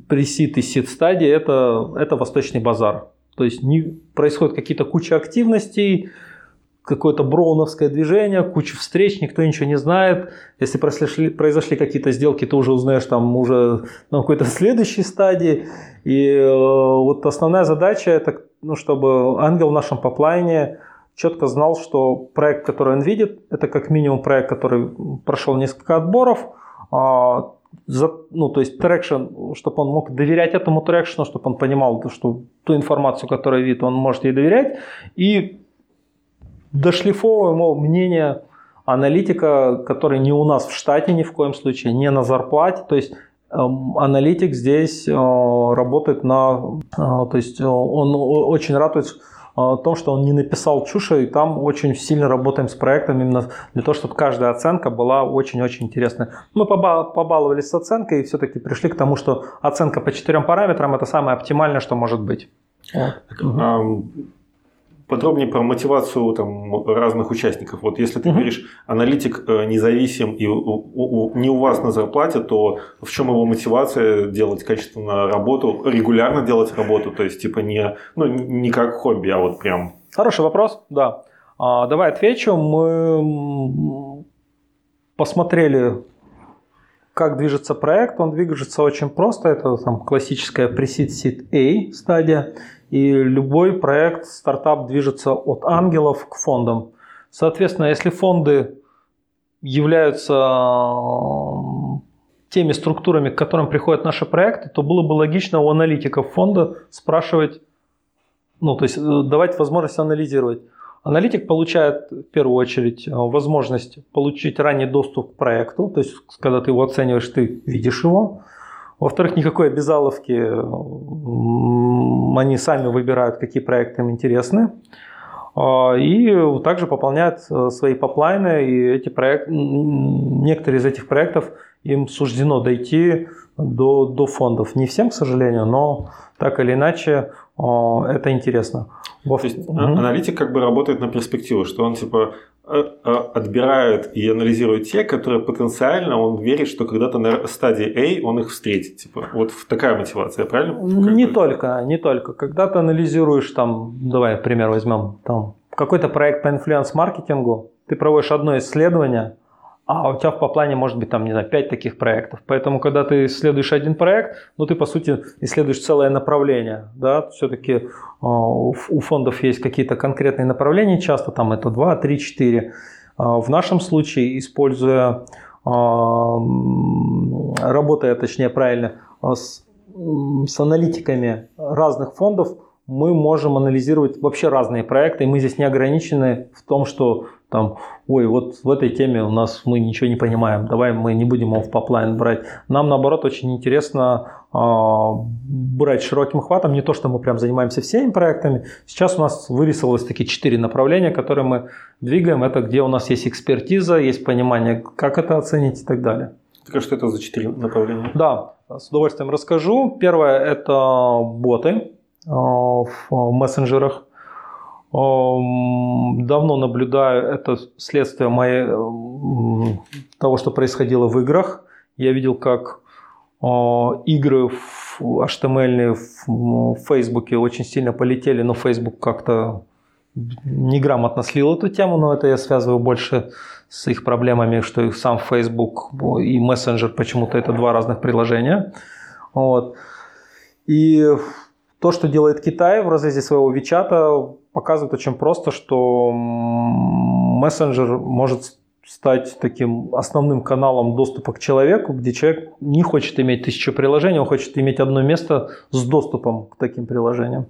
пресид и сид стадии, это, это восточный базар. То есть не, происходят какие-то куча активностей, какое-то броуновское движение, куча встреч, никто ничего не знает. Если произошли, произошли какие-то сделки, ты уже узнаешь там уже на какой-то следующей стадии. И э, вот основная задача это, ну, чтобы ангел в нашем поплайне четко знал, что проект, который он видит, это как минимум проект, который прошел несколько отборов, а, за, ну, то есть traction, чтобы он мог доверять этому traction'у, чтобы он понимал, что ту информацию, которую видит, он может ей доверять, и дошлифовываем мнение аналитика, который не у нас в штате ни в коем случае, не на зарплате. То есть эм, аналитик здесь э, работает на... Э, то есть э, он очень радеет о том, что он не написал чуши, и там очень сильно работаем с проектом именно для того, чтобы каждая оценка была очень-очень интересная. Мы побаловались с оценкой и все-таки пришли к тому, что оценка по четырем параметрам – это самое оптимальное, что может быть. Вот. Подробнее про мотивацию там, разных участников. Вот если ты угу. говоришь, аналитик э, независим и у, у, не у вас на зарплате, то в чем его мотивация делать качественно работу, регулярно делать работу, то есть типа не, ну, не как хобби, а вот прям... Хороший вопрос, да. А, давай отвечу. Мы посмотрели как движется проект? Он движется очень просто. Это там, классическая pre-seed A стадия. И любой проект, стартап движется от ангелов к фондам. Соответственно, если фонды являются теми структурами, к которым приходят наши проекты, то было бы логично у аналитиков фонда спрашивать, ну, то есть э, давать возможность анализировать. Аналитик получает в первую очередь э, возможность получить ранний доступ к проекту, то есть когда ты его оцениваешь, ты видишь его. Во-вторых, никакой обязаловки, они сами выбирают, какие проекты им интересны. А, и также пополняют э, свои поплайны, и эти проекты, некоторые из этих проектов им суждено дойти до, до фондов. Не всем, к сожалению, но так или иначе это интересно. То есть угу. аналитик как бы работает на перспективу, что он типа э, э, отбирает и анализирует те, которые потенциально он верит, что когда-то на стадии A он их встретит. Типа, вот такая мотивация, правильно? Не только, не только. Когда ты анализируешь там, давай пример возьмем, там какой-то проект по инфлюенс-маркетингу, ты проводишь одно исследование, а у тебя в плане может быть там, не знаю, 5 таких проектов. Поэтому, когда ты исследуешь один проект, ну, ты, по сути, исследуешь целое направление, да, все-таки э, у фондов есть какие-то конкретные направления, часто там это 2, 3, 4. В нашем случае, используя, а, работая, точнее, правильно, с, с аналитиками разных фондов, мы можем анализировать вообще разные проекты, и мы здесь не ограничены в том, что там, ой, вот в этой теме у нас мы ничего не понимаем, давай мы не будем его в поплайн брать. Нам, наоборот, очень интересно э, брать широким хватом, не то, что мы прям занимаемся всеми проектами. Сейчас у нас вырисовалось такие четыре направления, которые мы двигаем. Это где у нас есть экспертиза, есть понимание, как это оценить и так далее. Так а что это за четыре направления? Да, с удовольствием расскажу. Первое – это боты э, в мессенджерах. Давно наблюдаю это следствие моей, того, что происходило в играх. Я видел, как игры в HTML в Фейсбуке очень сильно полетели, но Facebook как-то неграмотно слил эту тему, но это я связываю больше с их проблемами, что их сам Facebook и мессенджер почему-то это два разных приложения. Вот. И то, что делает Китай в разрезе своего Вичата, показывает очень просто, что мессенджер может стать таким основным каналом доступа к человеку, где человек не хочет иметь тысячу приложений, он хочет иметь одно место с доступом к таким приложениям.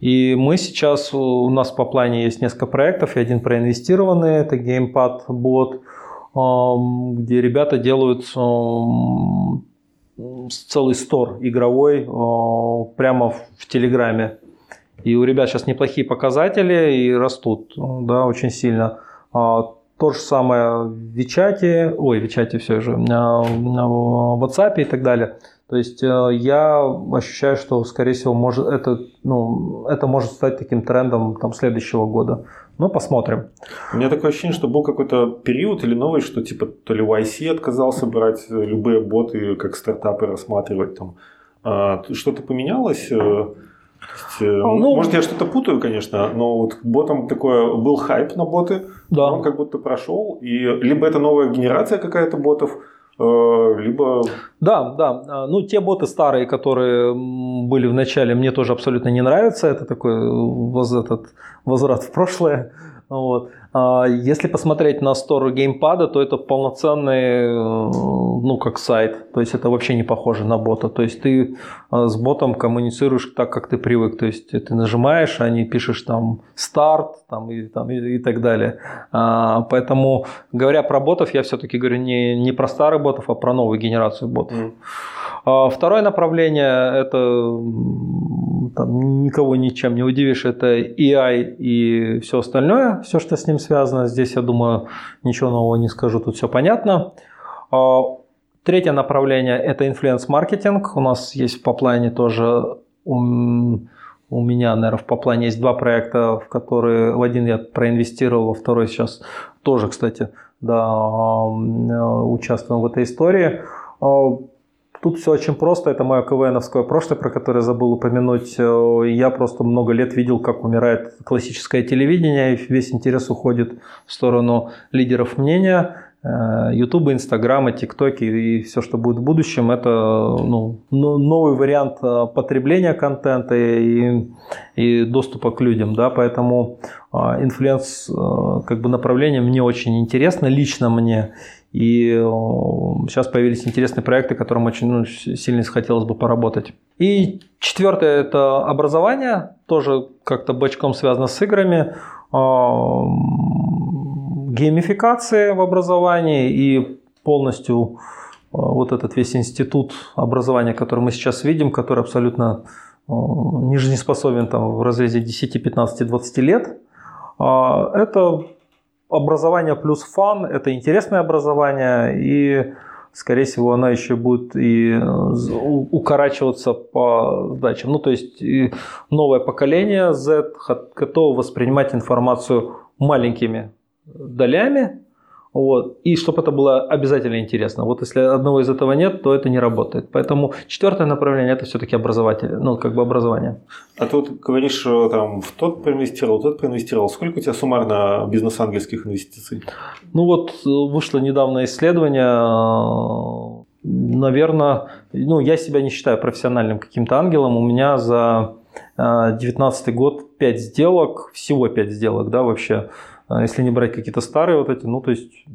И мы сейчас, у нас по плане есть несколько проектов, и один проинвестированный, это GamePad бот, где ребята делают целый стор игровой прямо в Телеграме. И у ребят сейчас неплохие показатели и растут, да, очень сильно. А, то же самое в Вичате, ой, Вичате все же, а, в WhatsApp и так далее. То есть э, я ощущаю, что, скорее всего, может, это, ну, это может стать таким трендом там, следующего года. Ну, посмотрим. У меня такое ощущение, что был какой-то период или новый, что типа то ли YC отказался брать любые боты как стартапы рассматривать. Там. А, что-то поменялось? Э, э, а, ну, может, я что-то путаю, конечно, но вот ботом такое был хайп на боты, да. он как будто прошел, и либо это новая генерация какая-то ботов, э, либо... Да, да. А, ну, те боты старые, которые были в начале, мне тоже абсолютно не нравятся. Это такой воз, этот, возврат в прошлое. Вот. А если посмотреть на сторону геймпада, то это полноценный, э, ну, как сайт. То есть это вообще не похоже на бота. То есть ты э, с ботом коммуницируешь так, как ты привык. То есть ты нажимаешь, а не пишешь там старт там, и, там, и, и так далее. А, поэтому, говоря про ботов, я все-таки говорю не, не про старых ботов, а про новую генерацию ботов. Mm. А, второе направление – это там, никого ничем не удивишь, это AI и все остальное, все, что с ним связано. Здесь, я думаю, ничего нового не скажу, тут все понятно. А, третье направление – это инфлюенс-маркетинг. У нас есть по плане тоже у меня, наверное, по плане есть два проекта, в которые в один я проинвестировал, во второй сейчас тоже, кстати, да, участвуем в этой истории. Тут все очень просто. Это мое КВНовское прошлое, про которое забыл упомянуть. Я просто много лет видел, как умирает классическое телевидение, и весь интерес уходит в сторону лидеров мнения. Ютуба, Инстаграма, ТикТоки и все, что будет в будущем, это ну, новый вариант э, потребления контента и, и доступа к людям. Да? Поэтому э, influence э, как бы направление мне очень интересно, лично мне. И сейчас появились интересные проекты, которым очень ну, сильно хотелось бы поработать. И четвертое – это образование, тоже как-то бочком связано с играми геймификация в образовании и полностью э, вот этот весь институт образования, который мы сейчас видим, который абсолютно э, не жизнеспособен там, в разрезе 10, 15, 20 лет, а, это образование плюс фан, это интересное образование, и, скорее всего, оно еще будет и укорачиваться по задачам. Ну, то есть новое поколение Z готово воспринимать информацию маленькими долями, вот, и чтобы это было обязательно интересно. Вот если одного из этого нет, то это не работает. Поэтому четвертое направление это все-таки образователь, ну, как бы образование. А ты вот говоришь, там, в тот проинвестировал, в тот проинвестировал. Сколько у тебя суммарно бизнес-ангельских инвестиций? Ну вот вышло недавно исследование, наверное, ну, я себя не считаю профессиональным каким-то ангелом. У меня за 2019 год 5 сделок, всего 5 сделок, да, вообще если не брать какие-то старые вот эти, ну, то есть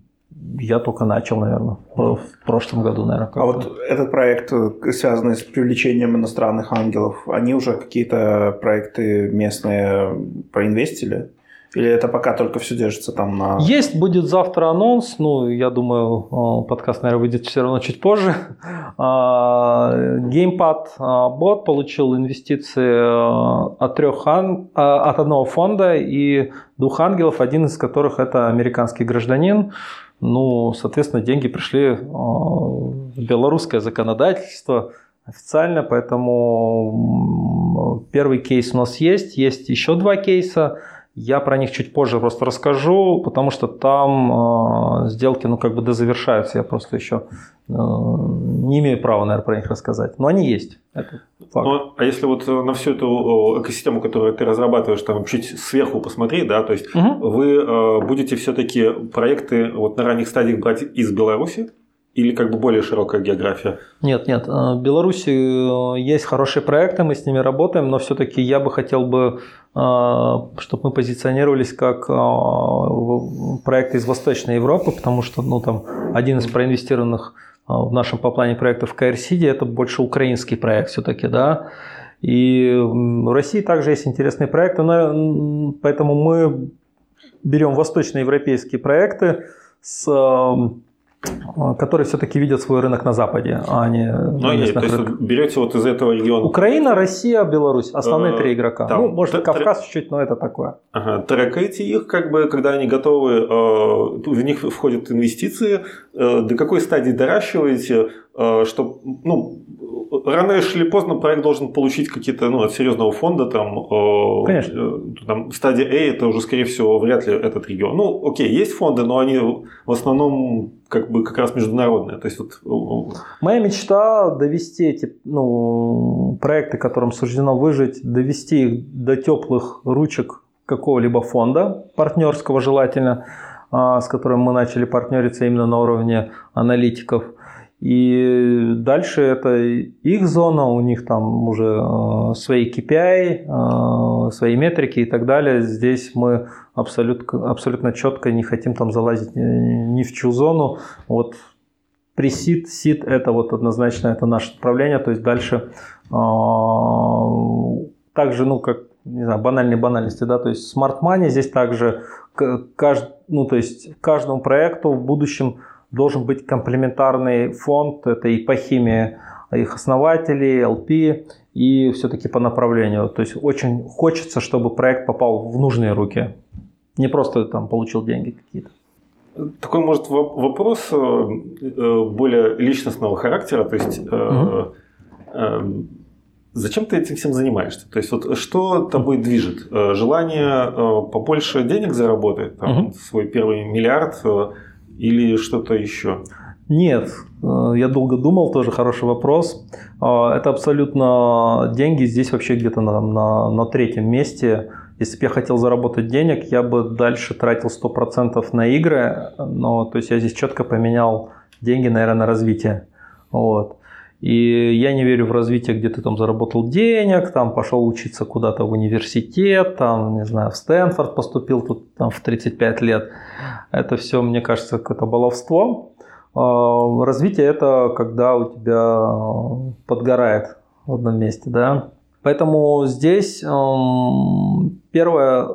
я только начал, наверное, в прошлом году, наверное. А вот этот проект, э, связанный с привлечением иностранных ангелов, они уже какие-то проекты местные проинвестили? Или это пока только все держится там на... Есть, будет завтра анонс. Ну, я думаю, подкаст, наверное, выйдет все равно чуть позже. Геймпад а, бот получил инвестиции а, от, трех, а, от одного фонда и двух ангелов, один из которых это американский гражданин. Ну, соответственно, деньги пришли в белорусское законодательство официально, поэтому первый кейс у нас есть, есть еще два кейса. Я про них чуть позже просто расскажу, потому что там э, сделки, ну, как бы дозавершаются. Я просто еще э, не имею права, наверное, про них рассказать. Но они есть. Это факт. Ну, а если вот на всю эту экосистему, которую ты разрабатываешь, там чуть сверху посмотреть, да, то есть угу. вы э, будете все-таки проекты вот на ранних стадиях брать из Беларуси? Или как бы более широкая география? Нет, нет. Э, в Беларуси э, есть хорошие проекты, мы с ними работаем, но все-таки я бы хотел бы, э, чтобы мы позиционировались как проекты из Восточной Европы, потому что ну, там, один из проинвестированных в нашем по плане проектов КРСИДи это больше украинский проект все-таки, да. И в России также есть интересные проекты, но поэтому мы берем восточноевропейские проекты с которые все-таки видят свой рынок на Западе, а не ну, нет, то есть берете вот из этого региона. Украина, Россия, Беларусь, основные э, три игрока. Там, ну, может, т- Кавказ чуть-чуть, но это такое. Ага, трекаете их, как бы, когда они готовы, э, в них входят инвестиции, э, до какой стадии доращиваете, чтобы, ну, рано или поздно проект должен получить какие-то, ну, от серьезного фонда, там, Конечно. Э, там, стадия A, это уже, скорее всего, вряд ли этот регион. Ну, окей, есть фонды, но они в основном как бы как раз международные. То есть, вот... Моя мечта довести эти ну, проекты, которым суждено выжить, довести их до теплых ручек какого-либо фонда, партнерского желательно, а, с которым мы начали партнериться именно на уровне аналитиков – и дальше это их зона, у них там уже э, свои KPI, э, свои метрики и так далее. Здесь мы абсолютно, абсолютно четко не хотим там залазить ни в чью зону. Вот пресид, сид это вот однозначно это наше направление. То есть дальше э, также, ну как не знаю, банальные банальности, да, то есть Money здесь также кажд, ну, то есть каждому проекту в будущем должен быть комплементарный фонд, это и по химии их основателей, LP, и все-таки по направлению. То есть очень хочется, чтобы проект попал в нужные руки, не просто там получил деньги какие-то. Такой, может, вопрос э, э, более личностного характера. То есть, угу. Зачем ты этим всем занимаешься? То есть вот что тобой движет? Э, желание э, побольше денег заработать, там, угу. свой первый миллиард э, или что-то еще? Нет, я долго думал, тоже хороший вопрос. Это абсолютно деньги здесь вообще где-то на, на, на третьем месте. Если бы я хотел заработать денег, я бы дальше тратил 100% на игры. Но то есть я здесь четко поменял деньги, наверное, на развитие. Вот. И я не верю в развитие, где ты там заработал денег, там пошел учиться куда-то в университет, там, не знаю, в Стэнфорд поступил тут там в 35 лет. Это все, мне кажется, какое-то баловство. А, развитие это когда у тебя подгорает в одном месте, да. Поэтому здесь первое,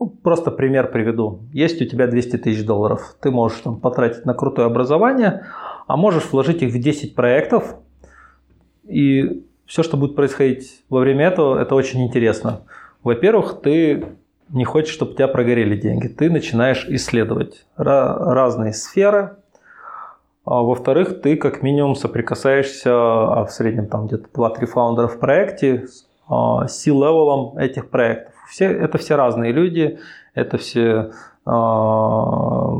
ну, просто пример приведу. Есть у тебя 200 тысяч долларов, ты можешь там потратить на крутое образование, а можешь вложить их в 10 проектов, и все, что будет происходить во время этого, это очень интересно. Во-первых, ты не хочешь, чтобы у тебя прогорели деньги. Ты начинаешь исследовать разные сферы. А во-вторых, ты как минимум соприкасаешься, а в среднем там где-то 2-3 фаундера в проекте а, с C-level'ом этих проектов. Все, это все разные люди, это все а,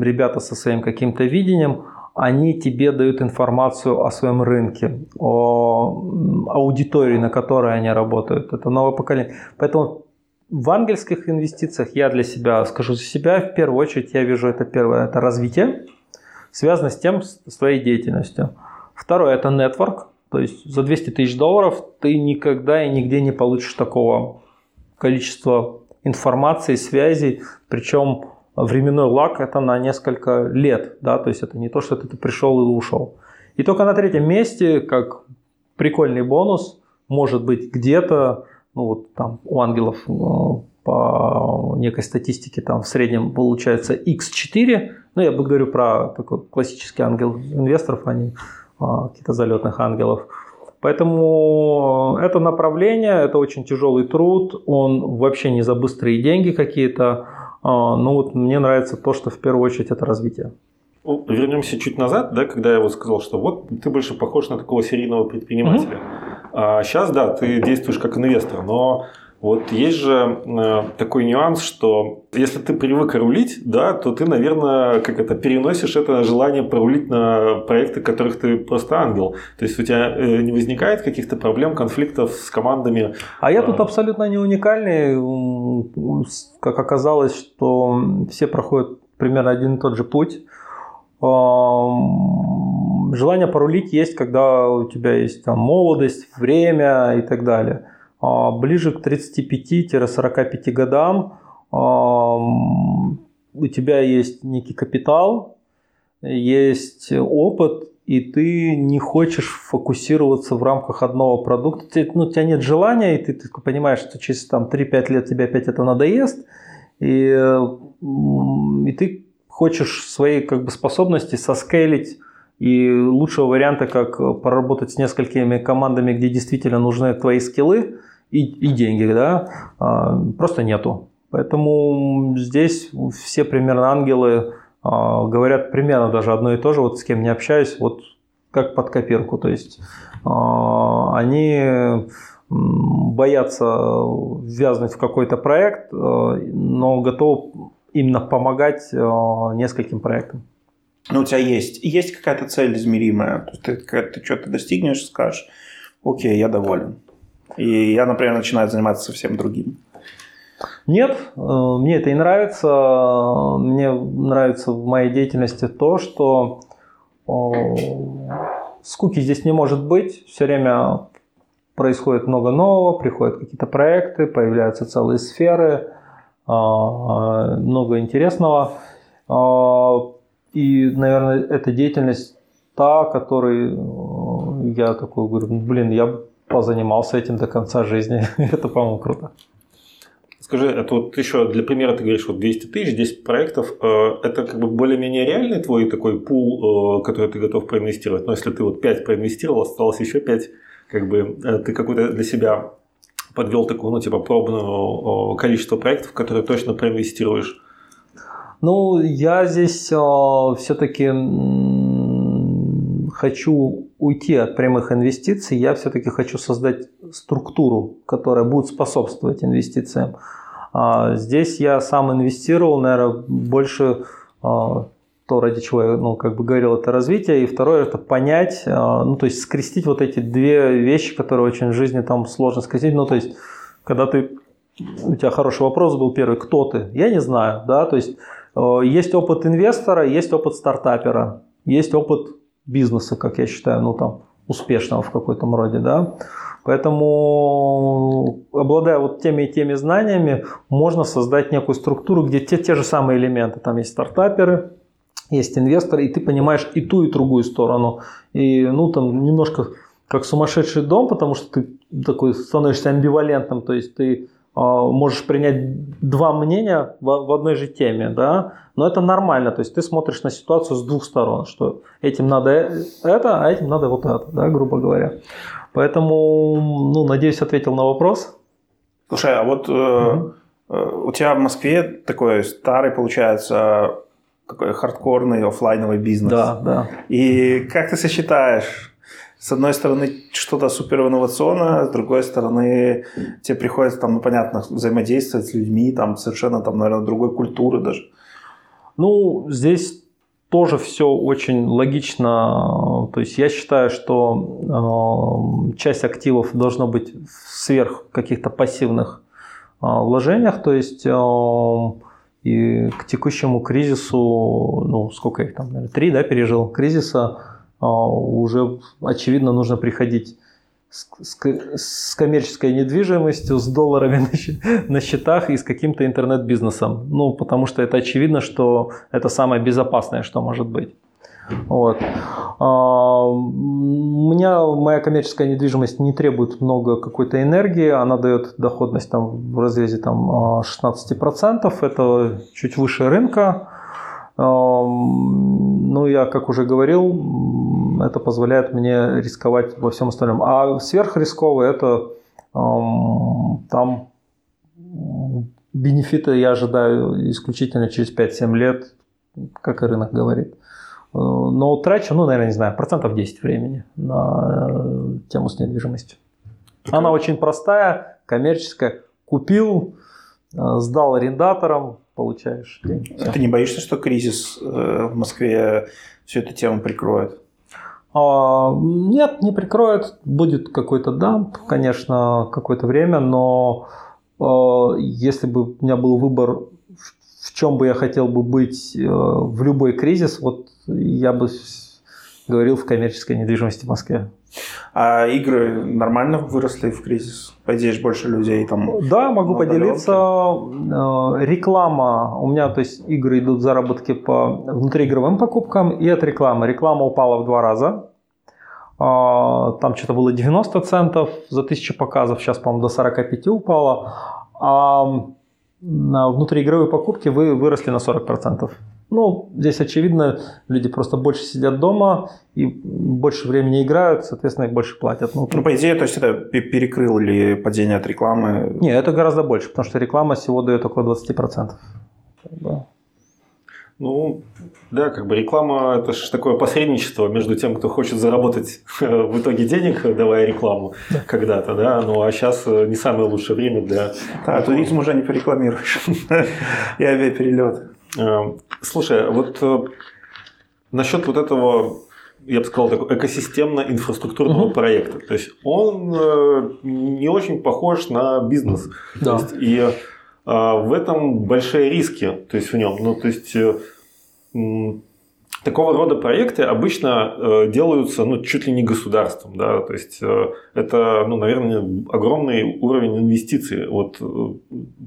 ребята со своим каким-то видением они тебе дают информацию о своем рынке, о аудитории, на которой они работают. Это новое поколение. Поэтому в ангельских инвестициях я для себя скажу за себя, в первую очередь я вижу это первое, это развитие, связано с тем, с твоей деятельностью. Второе, это нетворк, то есть за 200 тысяч долларов ты никогда и нигде не получишь такого количества информации, связей, причем временной лак это на несколько лет, да, то есть это не то, что ты, пришел и ушел. И только на третьем месте, как прикольный бонус, может быть где-то, ну вот там у ангелов э, по некой статистике там в среднем получается x4, ну я говорю про такой классический ангел инвесторов, а не а, каких-то залетных ангелов. Поэтому это направление, это очень тяжелый труд, он вообще не за быстрые деньги какие-то, ну вот мне нравится то, что в первую очередь это развитие. Ну, вернемся чуть назад, да, когда я вот сказал, что вот ты больше похож на такого серийного предпринимателя. Mm-hmm. А сейчас, да, ты действуешь как инвестор, но вот есть же э, такой нюанс, что если ты привык рулить, да, то ты, наверное, как это, переносишь это желание порулить на проекты, которых ты просто ангел. То есть у тебя э, не возникает каких-то проблем, конфликтов с командами. А я тут абсолютно не уникальный. Как оказалось, что все проходят примерно один и тот же путь. Желание порулить есть, когда у тебя есть там молодость, время и так далее. А, ближе к 35-45 годам а, у тебя есть некий капитал, есть опыт, и ты не хочешь фокусироваться в рамках одного продукта. Ну, у тебя нет желания, и ты, ты понимаешь, что через там, 3-5 лет тебе опять это надоест, и, и ты хочешь свои как бы, способности соскейлить и лучшего варианта, как поработать с несколькими командами, где действительно нужны твои скиллы и, и деньги, да, а, просто нету. Поэтому здесь все примерно ангелы а, говорят примерно даже одно и то же, вот с кем не общаюсь, вот как под копирку. То есть а, они боятся ввязнуть в какой-то проект, но готовы именно помогать нескольким проектам. Ну, у тебя есть, есть какая-то цель измеримая. То есть ты, ты что-то достигнешь, скажешь, окей, я доволен. И я, например, начинаю заниматься совсем другим. Нет, э, мне это и нравится. Мне нравится в моей деятельности то, что скуки здесь не может быть. Все время происходит много нового, приходят какие-то проекты, появляются целые сферы, а, много интересного. И, наверное, эта деятельность та, которой э, я такой говорю, блин, я позанимался этим до конца жизни. это, по-моему, круто. Скажи, это вот еще для примера ты говоришь, вот 200 тысяч, 10 проектов, э, это как бы более-менее реальный твой такой пул, э, который ты готов проинвестировать? Но если ты вот 5 проинвестировал, осталось еще 5, как бы ты какой-то для себя подвел такое, ну, типа, пробное количество проектов, которые точно проинвестируешь? Ну, я здесь все-таки хочу уйти от прямых инвестиций, я все-таки хочу создать структуру, которая будет способствовать инвестициям. А здесь я сам инвестировал, наверное, больше а, то, ради чего я ну, как бы говорил, это развитие, и второе это понять, а, ну, то есть скрестить вот эти две вещи, которые очень в жизни там сложно скрестить. Ну, то есть, когда ты, у тебя хороший вопрос был первый, кто ты? Я не знаю, да, то есть есть опыт инвестора, есть опыт стартапера, есть опыт бизнеса, как я считаю, ну, там, успешного в какой-то роде, да. Поэтому, обладая вот теми и теми знаниями, можно создать некую структуру, где те, те же самые элементы. Там есть стартаперы, есть инвесторы, и ты понимаешь и ту, и другую сторону. И, ну, там немножко как сумасшедший дом, потому что ты такой становишься амбивалентным, то есть ты можешь принять два мнения в, одной же теме, да, но это нормально, то есть ты смотришь на ситуацию с двух сторон, что этим надо это, а этим надо вот это, да, грубо говоря. Поэтому, ну, надеюсь, ответил на вопрос. Слушай, а вот угу. э, у тебя в Москве такой старый, получается, такой хардкорный офлайновый бизнес. Да, да. И как ты сочетаешь? С одной стороны, что-то супер инновационное, с другой стороны, тебе приходится там, ну, понятно, взаимодействовать с людьми, там, совершенно, там, наверное, другой культуры даже. Ну, здесь тоже все очень логично. То есть я считаю, что э, часть активов должно быть сверх каких-то пассивных э, вложениях. То есть э, и к текущему кризису, ну сколько их там, наверное, три, да, пережил кризиса, уже очевидно нужно приходить с, коммерческой недвижимостью, с долларами на счетах и с каким-то интернет-бизнесом. Ну, потому что это очевидно, что это самое безопасное, что может быть. Вот. А, у меня моя коммерческая недвижимость не требует много какой-то энергии, она дает доходность там, в разрезе там, 16%, это чуть выше рынка. Ну, я, как уже говорил, это позволяет мне рисковать во всем остальном. А сверхрисковый это там бенефиты я ожидаю исключительно через 5-7 лет, как и рынок говорит. Но трачу, ну, наверное, не знаю, процентов 10 времени на э, тему с недвижимостью. Она очень простая, коммерческая. Купил, э, сдал арендаторам, получаешь деньги. А ты не боишься, что кризис э, в Москве всю эту тему прикроет? А, нет, не прикроет. Будет какой-то дамп, конечно, какое-то время, но а, если бы у меня был выбор, в чем бы я хотел бы быть э, в любой кризис, вот я бы говорил в коммерческой недвижимости в Москве. А игры нормально выросли в кризис? По идее, больше людей там... Да, могу поделиться. Э, реклама. У меня, то есть, игры идут заработки по внутриигровым покупкам и от рекламы. Реклама упала в два раза. А, там что-то было 90 центов за тысячу показов, сейчас, по-моему, до 45 упало. А внутриигровые покупки вы выросли на 40%. Ну, здесь очевидно, люди просто больше сидят дома и больше времени играют, соответственно, их больше платят. Ну, ну по идее, то есть это перекрыл ли падение от рекламы? Не, это гораздо больше, потому что реклама всего дает около 20%. Да. Ну, да, как бы реклама это же такое посредничество между тем, кто хочет заработать в итоге денег, давая рекламу да. когда-то, да, ну а сейчас не самое лучшее время для... Да, туризм уже не порекламируешь. И авиаперелет. Слушай, вот э, насчет вот этого, я бы сказал, такого экосистемно-инфраструктурного угу. проекта. То есть он э, не очень похож на бизнес. Да. То есть, и э, в этом большие риски, то есть в нем. Ну, то есть такого рода проекты обычно э, делаются ну, чуть ли не государством. Да? То есть э, это, ну, наверное, огромный уровень инвестиций. Вот, э,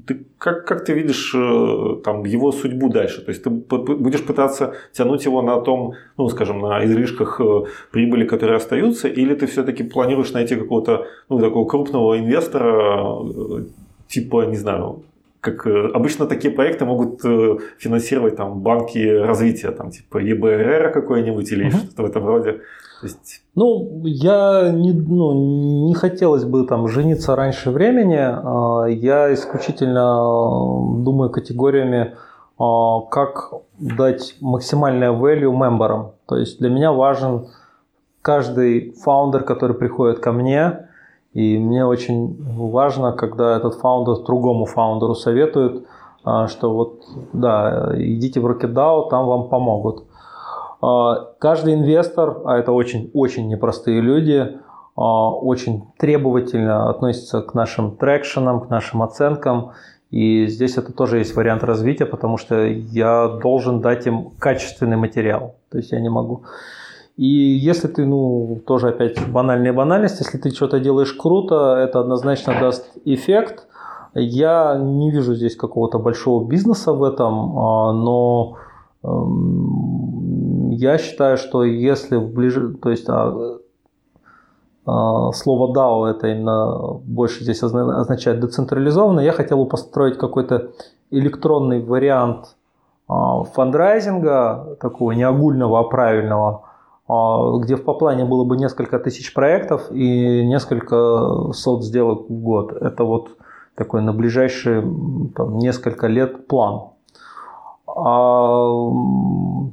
ты, как, как ты видишь э, там, его судьбу дальше? То есть ты будешь пытаться тянуть его на том, ну, скажем, на излишках э, прибыли, которые остаются, или ты все-таки планируешь найти какого-то ну, такого крупного инвестора, э, типа, не знаю, как э, обычно такие проекты могут э, финансировать там банки развития, там типа ЕБРР какой-нибудь или угу. что-то в этом роде. То есть... Ну, я не, ну, не хотелось бы там жениться раньше времени. А, я исключительно э, думаю категориями, а, как дать максимальное value мемберам. То есть для меня важен каждый фаундер, который приходит ко мне, и мне очень важно, когда этот фаундер другому фаундеру советует, а, что вот, да, идите в RocketDAO, там вам помогут. А, каждый инвестор, а это очень-очень непростые люди, а, очень требовательно относится к нашим трекшенам, к нашим оценкам. И здесь это тоже есть вариант развития, потому что я должен дать им качественный материал. То есть я не могу и если ты, ну, тоже опять банальная банальность, если ты что-то делаешь круто, это однозначно даст эффект. Я не вижу здесь какого-то большого бизнеса в этом, а, но эм, я считаю, что если в ближе, то есть а, а, слово DAO это именно больше здесь означает децентрализованно, я хотел бы построить какой-то электронный вариант фандрайзинга, такого не огульного, а правильного, где в поплане было бы несколько тысяч проектов и несколько сот сделок в год. Это вот такой на ближайшие там, несколько лет план. А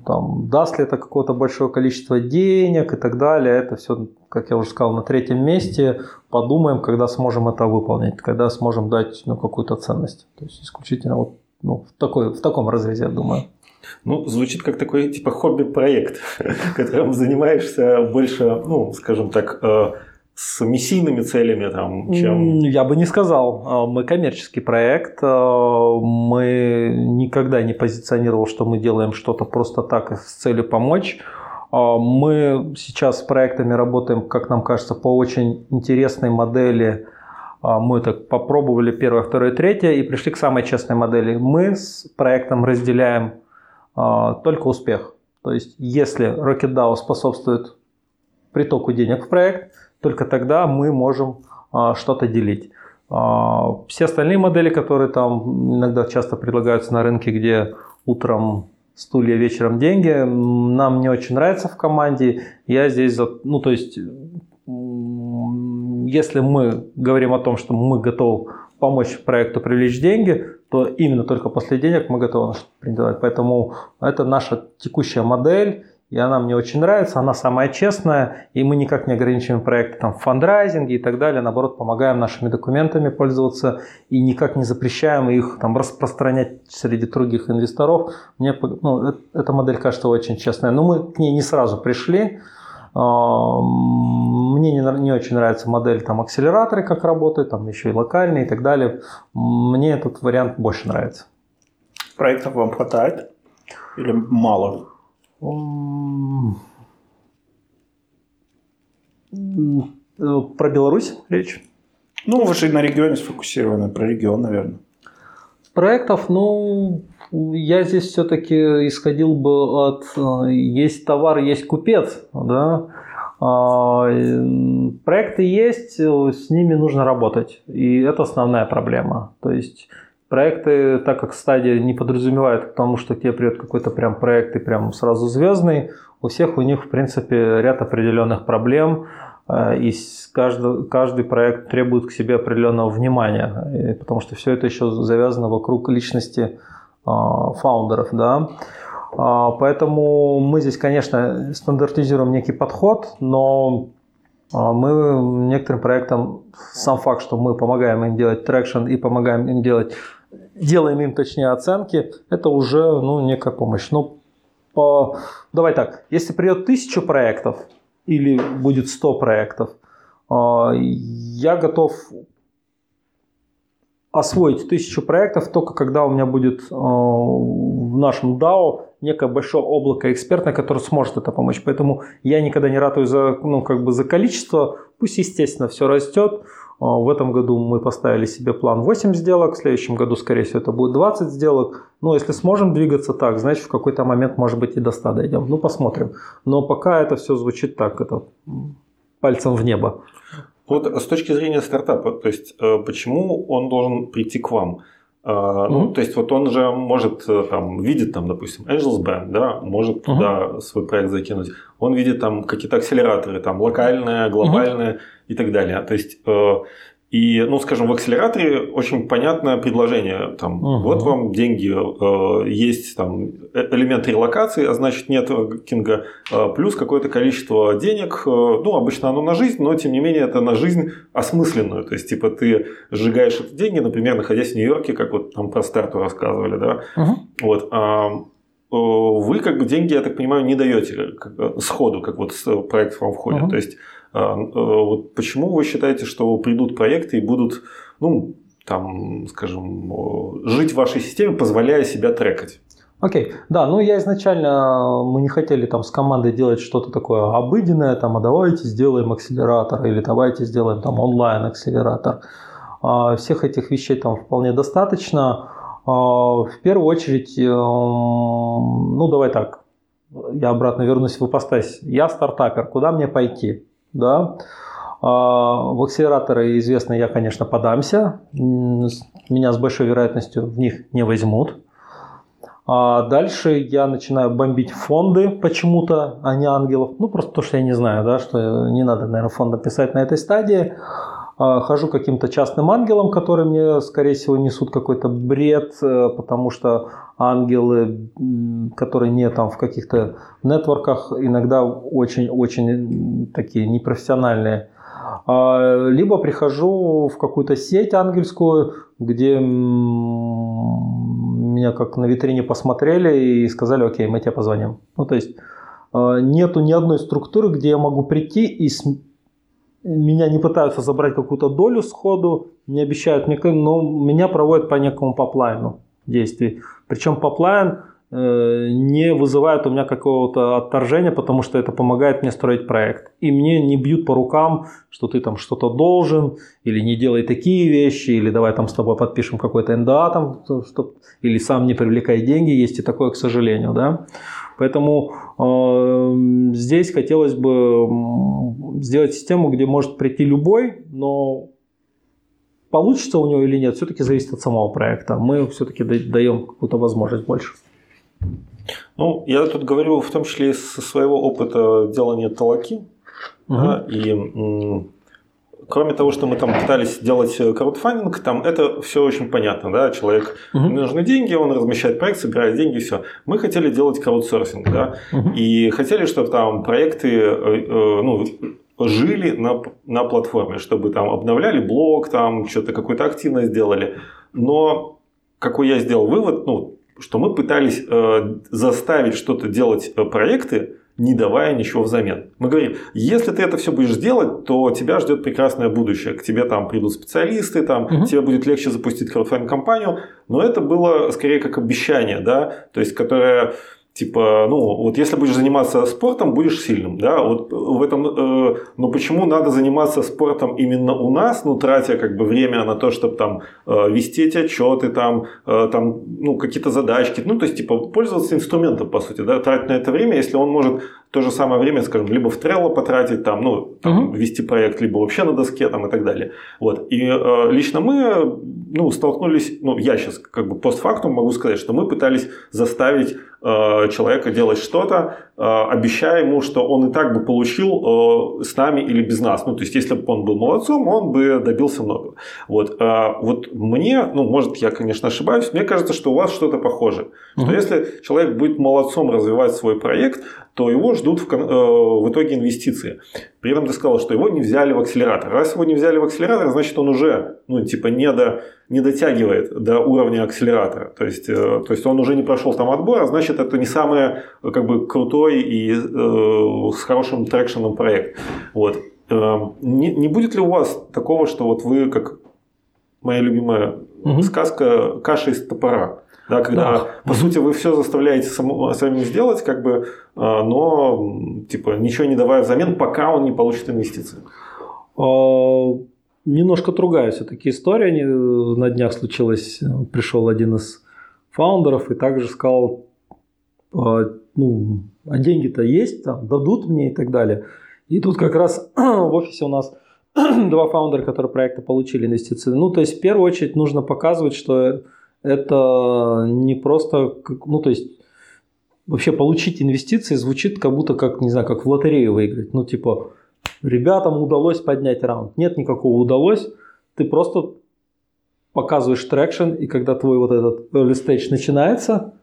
там, даст ли это какое-то большое количество денег и так далее, это все, как я уже сказал, на третьем месте. Подумаем, когда сможем это выполнить, когда сможем дать ну, какую-то ценность. То есть исключительно вот, ну, в, такой, в таком разрезе, я думаю. Ну, звучит как такой типа хобби-проект, которым занимаешься больше, ну, скажем так, э, с миссийными целями, там, чем... Я бы не сказал. А, мы коммерческий проект. А, мы никогда не позиционировал, что мы делаем что-то просто так с целью помочь. Мы сейчас с проектами работаем, как нам кажется, по очень интересной модели. Мы так попробовали первое, второе, третье и пришли к самой честной модели. Мы с проектом разделяем только успех. То есть, если RocketDAO способствует притоку денег в проект, только тогда мы можем а, что-то делить. А, все остальные модели, которые там иногда часто предлагаются на рынке, где утром стулья, вечером деньги, нам не очень нравится в команде. Я здесь, ну то есть, если мы говорим о том, что мы готовы помочь проекту привлечь деньги, именно только после денег мы готовы претендовать. Поэтому это наша текущая модель, и она мне очень нравится, она самая честная, и мы никак не ограничиваем проекты там, в фандрайзинге и так далее, наоборот, помогаем нашими документами пользоваться и никак не запрещаем их там, распространять среди других инвесторов. Мне ну, эта модель кажется очень честная, но мы к ней не сразу пришли, мне не, не очень нравится модель там акселераторы, как работают, там еще и локальные и так далее. Мне этот вариант больше нравится. Проектов вам хватает или мало? Про Беларусь речь? Ну, вы же на регионе сфокусированы, про регион, наверное. Проектов, ну, я здесь все-таки исходил бы от э, есть товар, есть купец, да. А, проекты есть, с ними нужно работать, и это основная проблема. То есть проекты, так как стадия не подразумевает к тому, что к тебе придет какой-то прям проект и прям сразу звездный, у всех у них в принципе ряд определенных проблем, э, и каждый, каждый проект требует к себе определенного внимания, потому что все это еще завязано вокруг личности а, фаундеров, да. А, поэтому мы здесь, конечно, стандартизируем некий подход, но а, мы некоторым проектам сам факт, что мы помогаем им делать traction и помогаем им делать, делаем им точнее оценки, это уже ну, некая помощь. Ну, по, давай так, если придет тысячу проектов или будет 100 проектов, я готов освоить тысячу проектов только когда у меня будет э, в нашем DAO некое большое облако экспертное, которое сможет это помочь. Поэтому я никогда не ратую за, ну, как бы за количество. Пусть, естественно, все растет. Э, в этом году мы поставили себе план 8 сделок, в следующем году, скорее всего, это будет 20 сделок. Но если сможем двигаться так, значит, в какой-то момент, может быть, и до 100 дойдем. Ну, посмотрим. Но пока это все звучит так, это пальцем в небо. Вот с точки зрения стартапа, то есть э, почему он должен прийти к вам? Uh, ну, то есть вот он же может э, там видит там, допустим, Angels Band, да, может uh-huh. туда свой проект закинуть. Он видит там какие-то акселераторы, там локальные, глобальные uh-huh. и так далее. То есть И, ну, скажем, в акселераторе очень понятное предложение. Там, угу. Вот вам деньги, э, есть там э, элемент релокации, а значит нетворкинга, э, плюс какое-то количество денег. Э, ну, обычно оно на жизнь, но тем не менее это на жизнь осмысленную. То есть, типа, ты сжигаешь эти деньги, например, находясь в Нью-Йорке, как вот там про старту рассказывали, да. Угу. Вот. А, вы как бы деньги, я так понимаю, не даете как, сходу, как вот проект вам входит. Угу. То есть э, вот почему вы считаете, что придут проекты и будут, ну, там, скажем, жить в вашей системе, позволяя себя трекать? Окей, okay. да, ну я изначально, мы не хотели там с командой делать что-то такое обыденное, там, а давайте сделаем акселератор или давайте сделаем там онлайн акселератор. А, всех этих вещей там вполне достаточно. А, в первую очередь, э, ну давай так, я обратно вернусь в ипостась. Я стартапер, куда мне пойти? Да. А, в акселераторы известно, я, конечно, подамся. Меня с большой вероятностью в них не возьмут. А дальше я начинаю бомбить фонды почему-то, а не ангелов. Ну, просто то, что я не знаю, да, что не надо, наверное, фонда писать на этой стадии. А, хожу каким-то частным ангелом, которые мне, скорее всего, несут какой-то бред, э, потому что ангелы, которые не там в каких-то нетворках, иногда очень-очень такие непрофессиональные. А, либо прихожу в какую-то сеть ангельскую, где меня как на витрине посмотрели и сказали, окей, мы тебе позвоним. Ну, то есть а, нету ни одной структуры, где я могу прийти и меня не пытаются забрать какую-то долю сходу, не обещают но меня проводят по некому поплайну действий. Причем поплайн э, не вызывает у меня какого-то отторжения, потому что это помогает мне строить проект. И мне не бьют по рукам, что ты там что-то должен, или не делай такие вещи, или давай там с тобой подпишем какой-то НДА, там, чтоб, или сам не привлекай деньги, есть и такое, к сожалению. Да? Поэтому э, здесь хотелось бы сделать систему, где может прийти любой, но получится у него или нет, все-таки зависит от самого проекта. Мы все-таки даем какую-то возможность больше. Ну, я тут говорю в том числе из своего опыта делания талаки. Угу. Да, и кроме того, что мы там пытались делать краудфандинг, там это все очень понятно, да, человек угу. нужны деньги, он размещает проект, собирает деньги, все. Мы хотели делать краудсорсинг, да, угу. и хотели, чтобы там проекты, э, э, ну, жили на, на платформе, чтобы там обновляли блог, там что-то какую-то активность делали. Но какой я сделал вывод, ну, что мы пытались э, заставить что-то делать э, проекты, не давая ничего взамен. Мы говорим, если ты это все будешь делать, то тебя ждет прекрасное будущее. К тебе там придут специалисты, там угу. тебе будет легче запустить краудфандинг компанию. Но это было скорее как обещание, да, то есть которое Типа, ну, вот если будешь заниматься спортом, будешь сильным, да, вот в этом, э, но почему надо заниматься спортом именно у нас, ну, тратя как бы время на то, чтобы там э, вести эти отчеты, там, э, там, ну, какие-то задачки, ну, то есть, типа, пользоваться инструментом, по сути, да, тратить на это время, если он может то же самое время, скажем, либо в Trello потратить, там, ну, там, угу. вести проект, либо вообще на доске, там, и так далее. Вот. И э, лично мы, ну, столкнулись, ну, я сейчас как бы постфактум могу сказать, что мы пытались заставить э, человека делать что-то, обещая ему, что он и так бы получил э, с нами или без нас. Ну, то есть, если бы он был молодцом, он бы добился много. Вот. Э, вот мне, ну, может, я, конечно, ошибаюсь, мне кажется, что у вас что-то похоже. Угу. Что если человек будет молодцом развивать свой проект, то его ждут в, э, в итоге инвестиции. При этом ты сказал, что его не взяли в акселератор. Раз его не взяли в акселератор, значит он уже ну, типа не, до, не дотягивает до уровня акселератора. То есть, э, то есть он уже не прошел там отбор, а значит это не самый как бы, крутой и э, с хорошим трекшеном проект. Вот. Э, не, не будет ли у вас такого, что вот вы, как моя любимая угу. сказка, каша из топора? Да, когда, да. по сути, вы все заставляете самому, самим сделать, как бы, а, но типа ничего не давая взамен, пока он не получит инвестиции. Немножко другая все-таки история. На днях случилось, пришел один из фаундеров и также сказал, а, ну, а деньги-то есть, там, дадут мне и так далее. И тут как раз в офисе у нас два фаундера, которые проекта получили инвестиции. Ну, то есть, в первую очередь нужно показывать, что это не просто, ну то есть вообще получить инвестиции звучит как будто как, не знаю, как в лотерею выиграть. Ну типа, ребятам удалось поднять раунд. Нет никакого удалось. ты просто показываешь traction, и когда твой вот этот early stage начинается,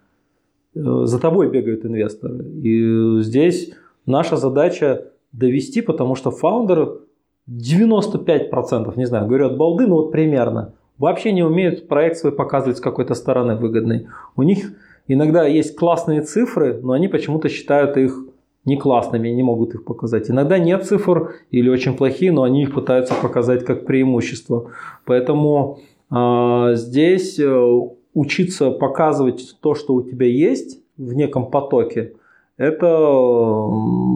э, за тобой бегают инвесторы. И здесь наша задача довести, потому что фаундеры 95%, не знаю, говорят балды, но вот примерно, вообще не умеют проект свой показывать с какой-то стороны выгодной. У них иногда есть классные цифры, но они почему-то считают их не классными, не могут их показать. Иногда нет цифр или очень плохие, но они их пытаются показать как преимущество. Поэтому э, здесь э, учиться показывать то, что у тебя есть в неком потоке, это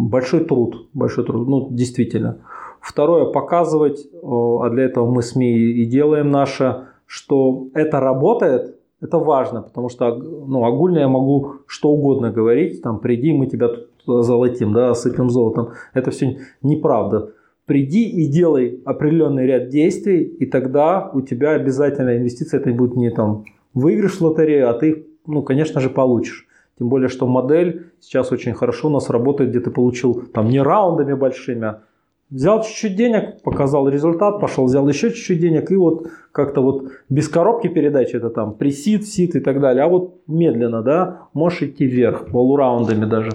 большой труд, большой труд, ну действительно. Второе, показывать, а для этого мы СМИ и делаем наше, что это работает, это важно, потому что ну, огульно я могу что угодно говорить, там, приди, мы тебя тут золотим, да, осыпем золотом. Это все неправда. Приди и делай определенный ряд действий, и тогда у тебя обязательно инвестиция, это будет не там выигрыш в лотерею, а ты ну, конечно же, получишь. Тем более, что модель сейчас очень хорошо у нас работает, где ты получил там не раундами большими, а Взял чуть-чуть денег, показал результат, пошел, взял еще чуть-чуть денег, и вот как-то вот без коробки передачи, это там пресид, сит и так далее, а вот медленно, да, можешь идти вверх, полураундами даже.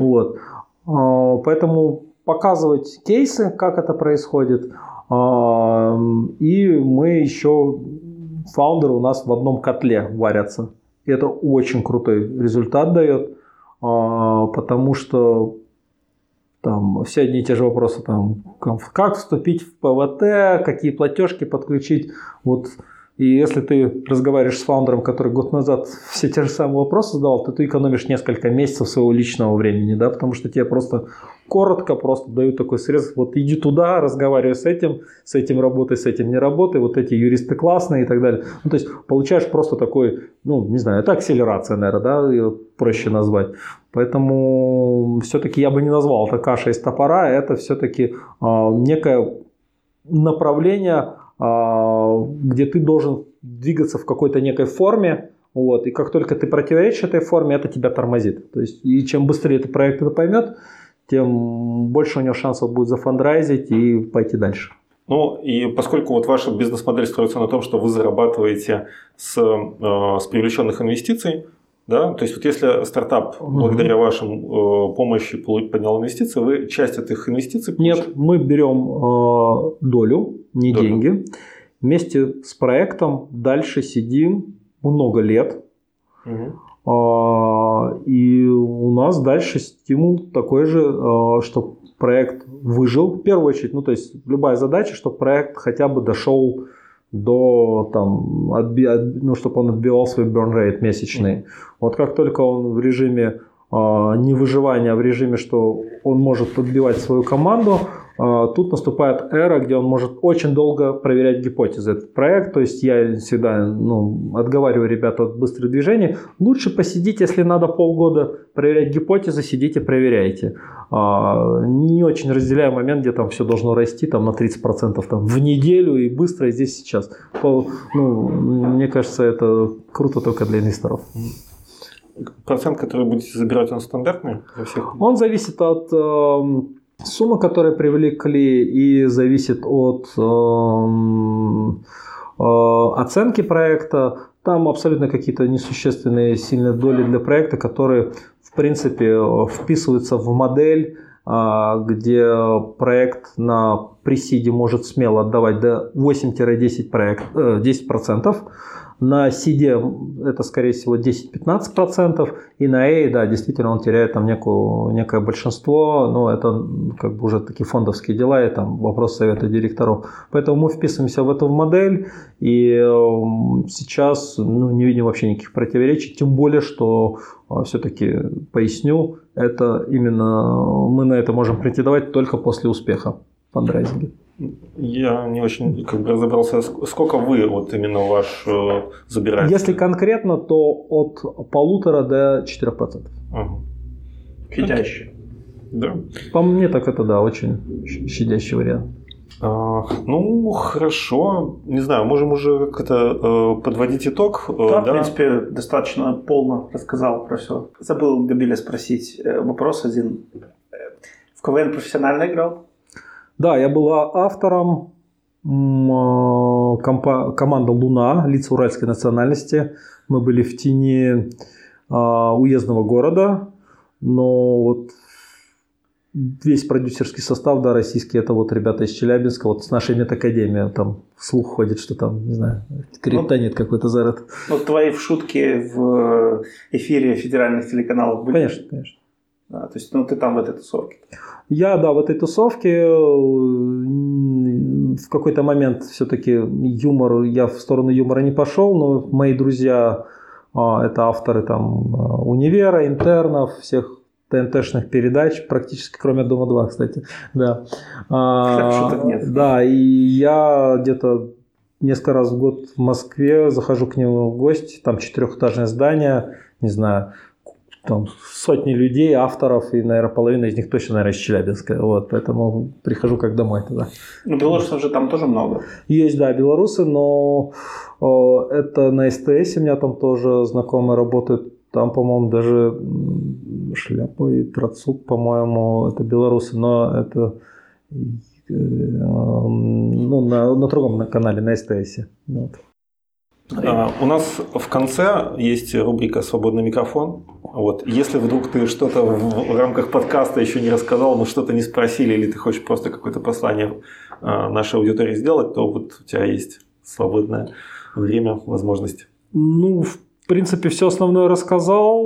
Вот. А, поэтому показывать кейсы, как это происходит. А, и мы еще, фаундеры у нас в одном котле варятся. И это очень крутой результат дает, а, потому что там все одни и те же вопросы, там, как вступить в ПВТ, какие платежки подключить. Вот и если ты разговариваешь с фаундером, который год назад все те же самые вопросы задавал, то ты экономишь несколько месяцев своего личного времени, да, потому что тебе просто коротко просто дают такой срез, вот иди туда, разговаривай с этим, с этим работай, с этим не работай, вот эти юристы классные и так далее. Ну, то есть получаешь просто такой, ну, не знаю, это акселерация, наверное, да, ее проще назвать. Поэтому все-таки я бы не назвал это каша из топора, это все-таки э, а, некое направление где ты должен двигаться в какой-то некой форме, вот, и как только ты противоречишь этой форме, это тебя тормозит. То есть, и чем быстрее этот проект это поймет, тем больше у него шансов будет зафандрайзить и пойти дальше. Ну и поскольку вот ваша бизнес-модель строится на том, что вы зарабатываете с, э, с привлеченных инвестиций, да? То есть вот если стартап угу. благодаря вашим э, помощи поднял инвестиции, вы часть этих инвестиций получаете? Нет, мы берем э, долю, не долю. деньги. Вместе с проектом дальше сидим много лет. Угу. Э, и у нас дальше стимул такой же, э, чтобы проект выжил. В первую очередь, ну то есть любая задача, чтобы проект хотя бы дошел до там, отби, от, ну, чтобы он отбивал свой burn rate месячный. Mm-hmm. Вот как только он в режиме э, не выживания, а в режиме, что он может подбивать свою команду, тут наступает эра, где он может очень долго проверять гипотезы. Этот проект, то есть я всегда ну, отговариваю ребят от быстрых движений. Лучше посидите, если надо полгода проверять гипотезы, сидите, проверяйте. А, не очень разделяю момент, где там все должно расти там, на 30% там, в неделю и быстро, и здесь сейчас. ну, мне кажется, это круто только для инвесторов. Процент, который будете забирать, он стандартный? Всех? Он зависит от эм, Сумма, которую привлекли, и зависит от э, э, оценки проекта. Там абсолютно какие-то несущественные сильные доли для проекта, которые, в принципе, вписываются в модель, э, где проект на пресиде может смело отдавать до 8-10%. Проект, э, 10%. На CD это, скорее всего, 10-15%, и на A, да, действительно, он теряет там некую, некое большинство, но это как бы уже такие фондовские дела, и там вопрос совета директоров. Поэтому мы вписываемся в эту модель, и сейчас ну, не видим вообще никаких противоречий, тем более, что э, все-таки поясню, это именно мы на это можем претендовать только после успеха в фандрайзинге. Я не очень как бы разобрался, сколько вы вот именно ваш э, забираете? Если конкретно, то от полутора до 4%. Ага. Щадящий. Да. По мне так это да, очень щадящий вариант. А, ну, хорошо. Не знаю, можем уже как-то э, подводить итог. Э, да, да, в принципе, достаточно полно рассказал про все. Забыл Габиля спросить э, вопрос один. В КВН профессионально играл? Да, я был автором компа- команда «Луна», лица уральской национальности. Мы были в тени а, уездного города, но вот весь продюсерский состав, да, российский, это вот ребята из Челябинска, вот с нашей медакадемии, там слух ходит, что там, не знаю, криптонит ну, какой-то заряд. Ну, твои шутки в эфире федеральных телеканалов были? Конечно, конечно. Да, то есть, ну, ты там в этой тусовке? Я, да, в этой тусовке в какой-то момент все-таки юмор, я в сторону юмора не пошел, но мои друзья, а, это авторы там универа, интернов, всех ТНТ-шных передач, практически кроме Дома-2, кстати. Да. А, нет. Да, и я где-то несколько раз в год в Москве захожу к нему в гости, там четырехэтажное здание, не знаю, там сотни людей, авторов, и, наверное, половина из них точно, наверное, из Челябинска. Вот, поэтому прихожу как домой туда. Ну, белорусов же там тоже много. Есть, да, белорусы, но о, это на СТС у меня там тоже знакомые работают. Там, по-моему, даже Шляпа и Трацук, по-моему, это белорусы, но это э, ну, на, на другом на канале, на СТС. Вот. А, у нас в конце есть рубрика «Свободный микрофон». Вот. Если вдруг ты что-то в рамках подкаста еще не рассказал, мы что-то не спросили, или ты хочешь просто какое-то послание а, нашей аудитории сделать, то вот у тебя есть свободное время, возможность. Ну, в принципе, все основное рассказал.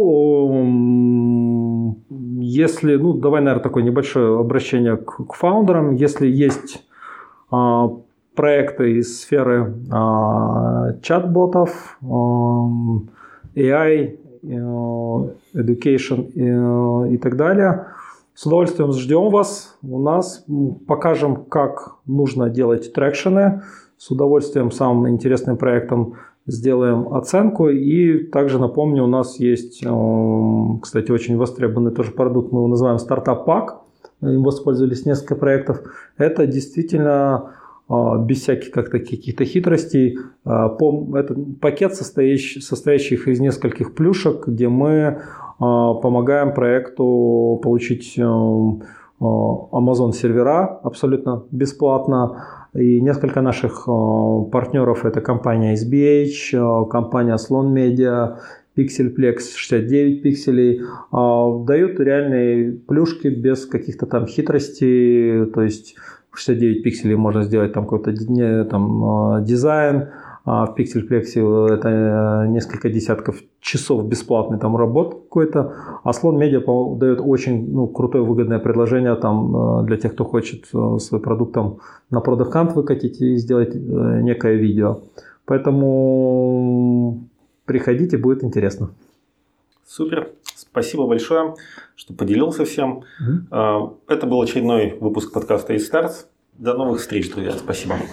Если, ну, давай, наверное, такое небольшое обращение к, к фаундерам. Если есть а, проекты из сферы а, чат-ботов, а, AI, а, education и, так далее, с удовольствием ждем вас. У нас покажем, как нужно делать трекшены. С удовольствием самым интересным проектом сделаем оценку. И также напомню, у нас есть, кстати, очень востребованный тоже продукт, мы его называем стартап пак. Им воспользовались несколько проектов. Это действительно без всяких как каких-то хитростей. А, это пакет, состоящий, состоящий из нескольких плюшек, где мы а, помогаем проекту получить Amazon сервера абсолютно бесплатно. И несколько наших партнеров это компания SBH, компания Slon Media, Pixelplex 69 пикселей, дают реальные плюшки без каких-то там хитростей, то есть 69 пикселей можно сделать там какой-то там, а, дизайн, а в Pixelplex это несколько десятков часов бесплатной там работы какой-то. А Слон Медиа дает очень ну, крутое выгодное предложение там, а, для тех, кто хочет свой продукт там, на Hunt выкатить и сделать э, некое видео. Поэтому приходите, будет интересно. Супер. Спасибо большое, что поделился всем. Угу. Это был очередной выпуск подкаста «Истарс». До новых встреч, друзья. Спасибо.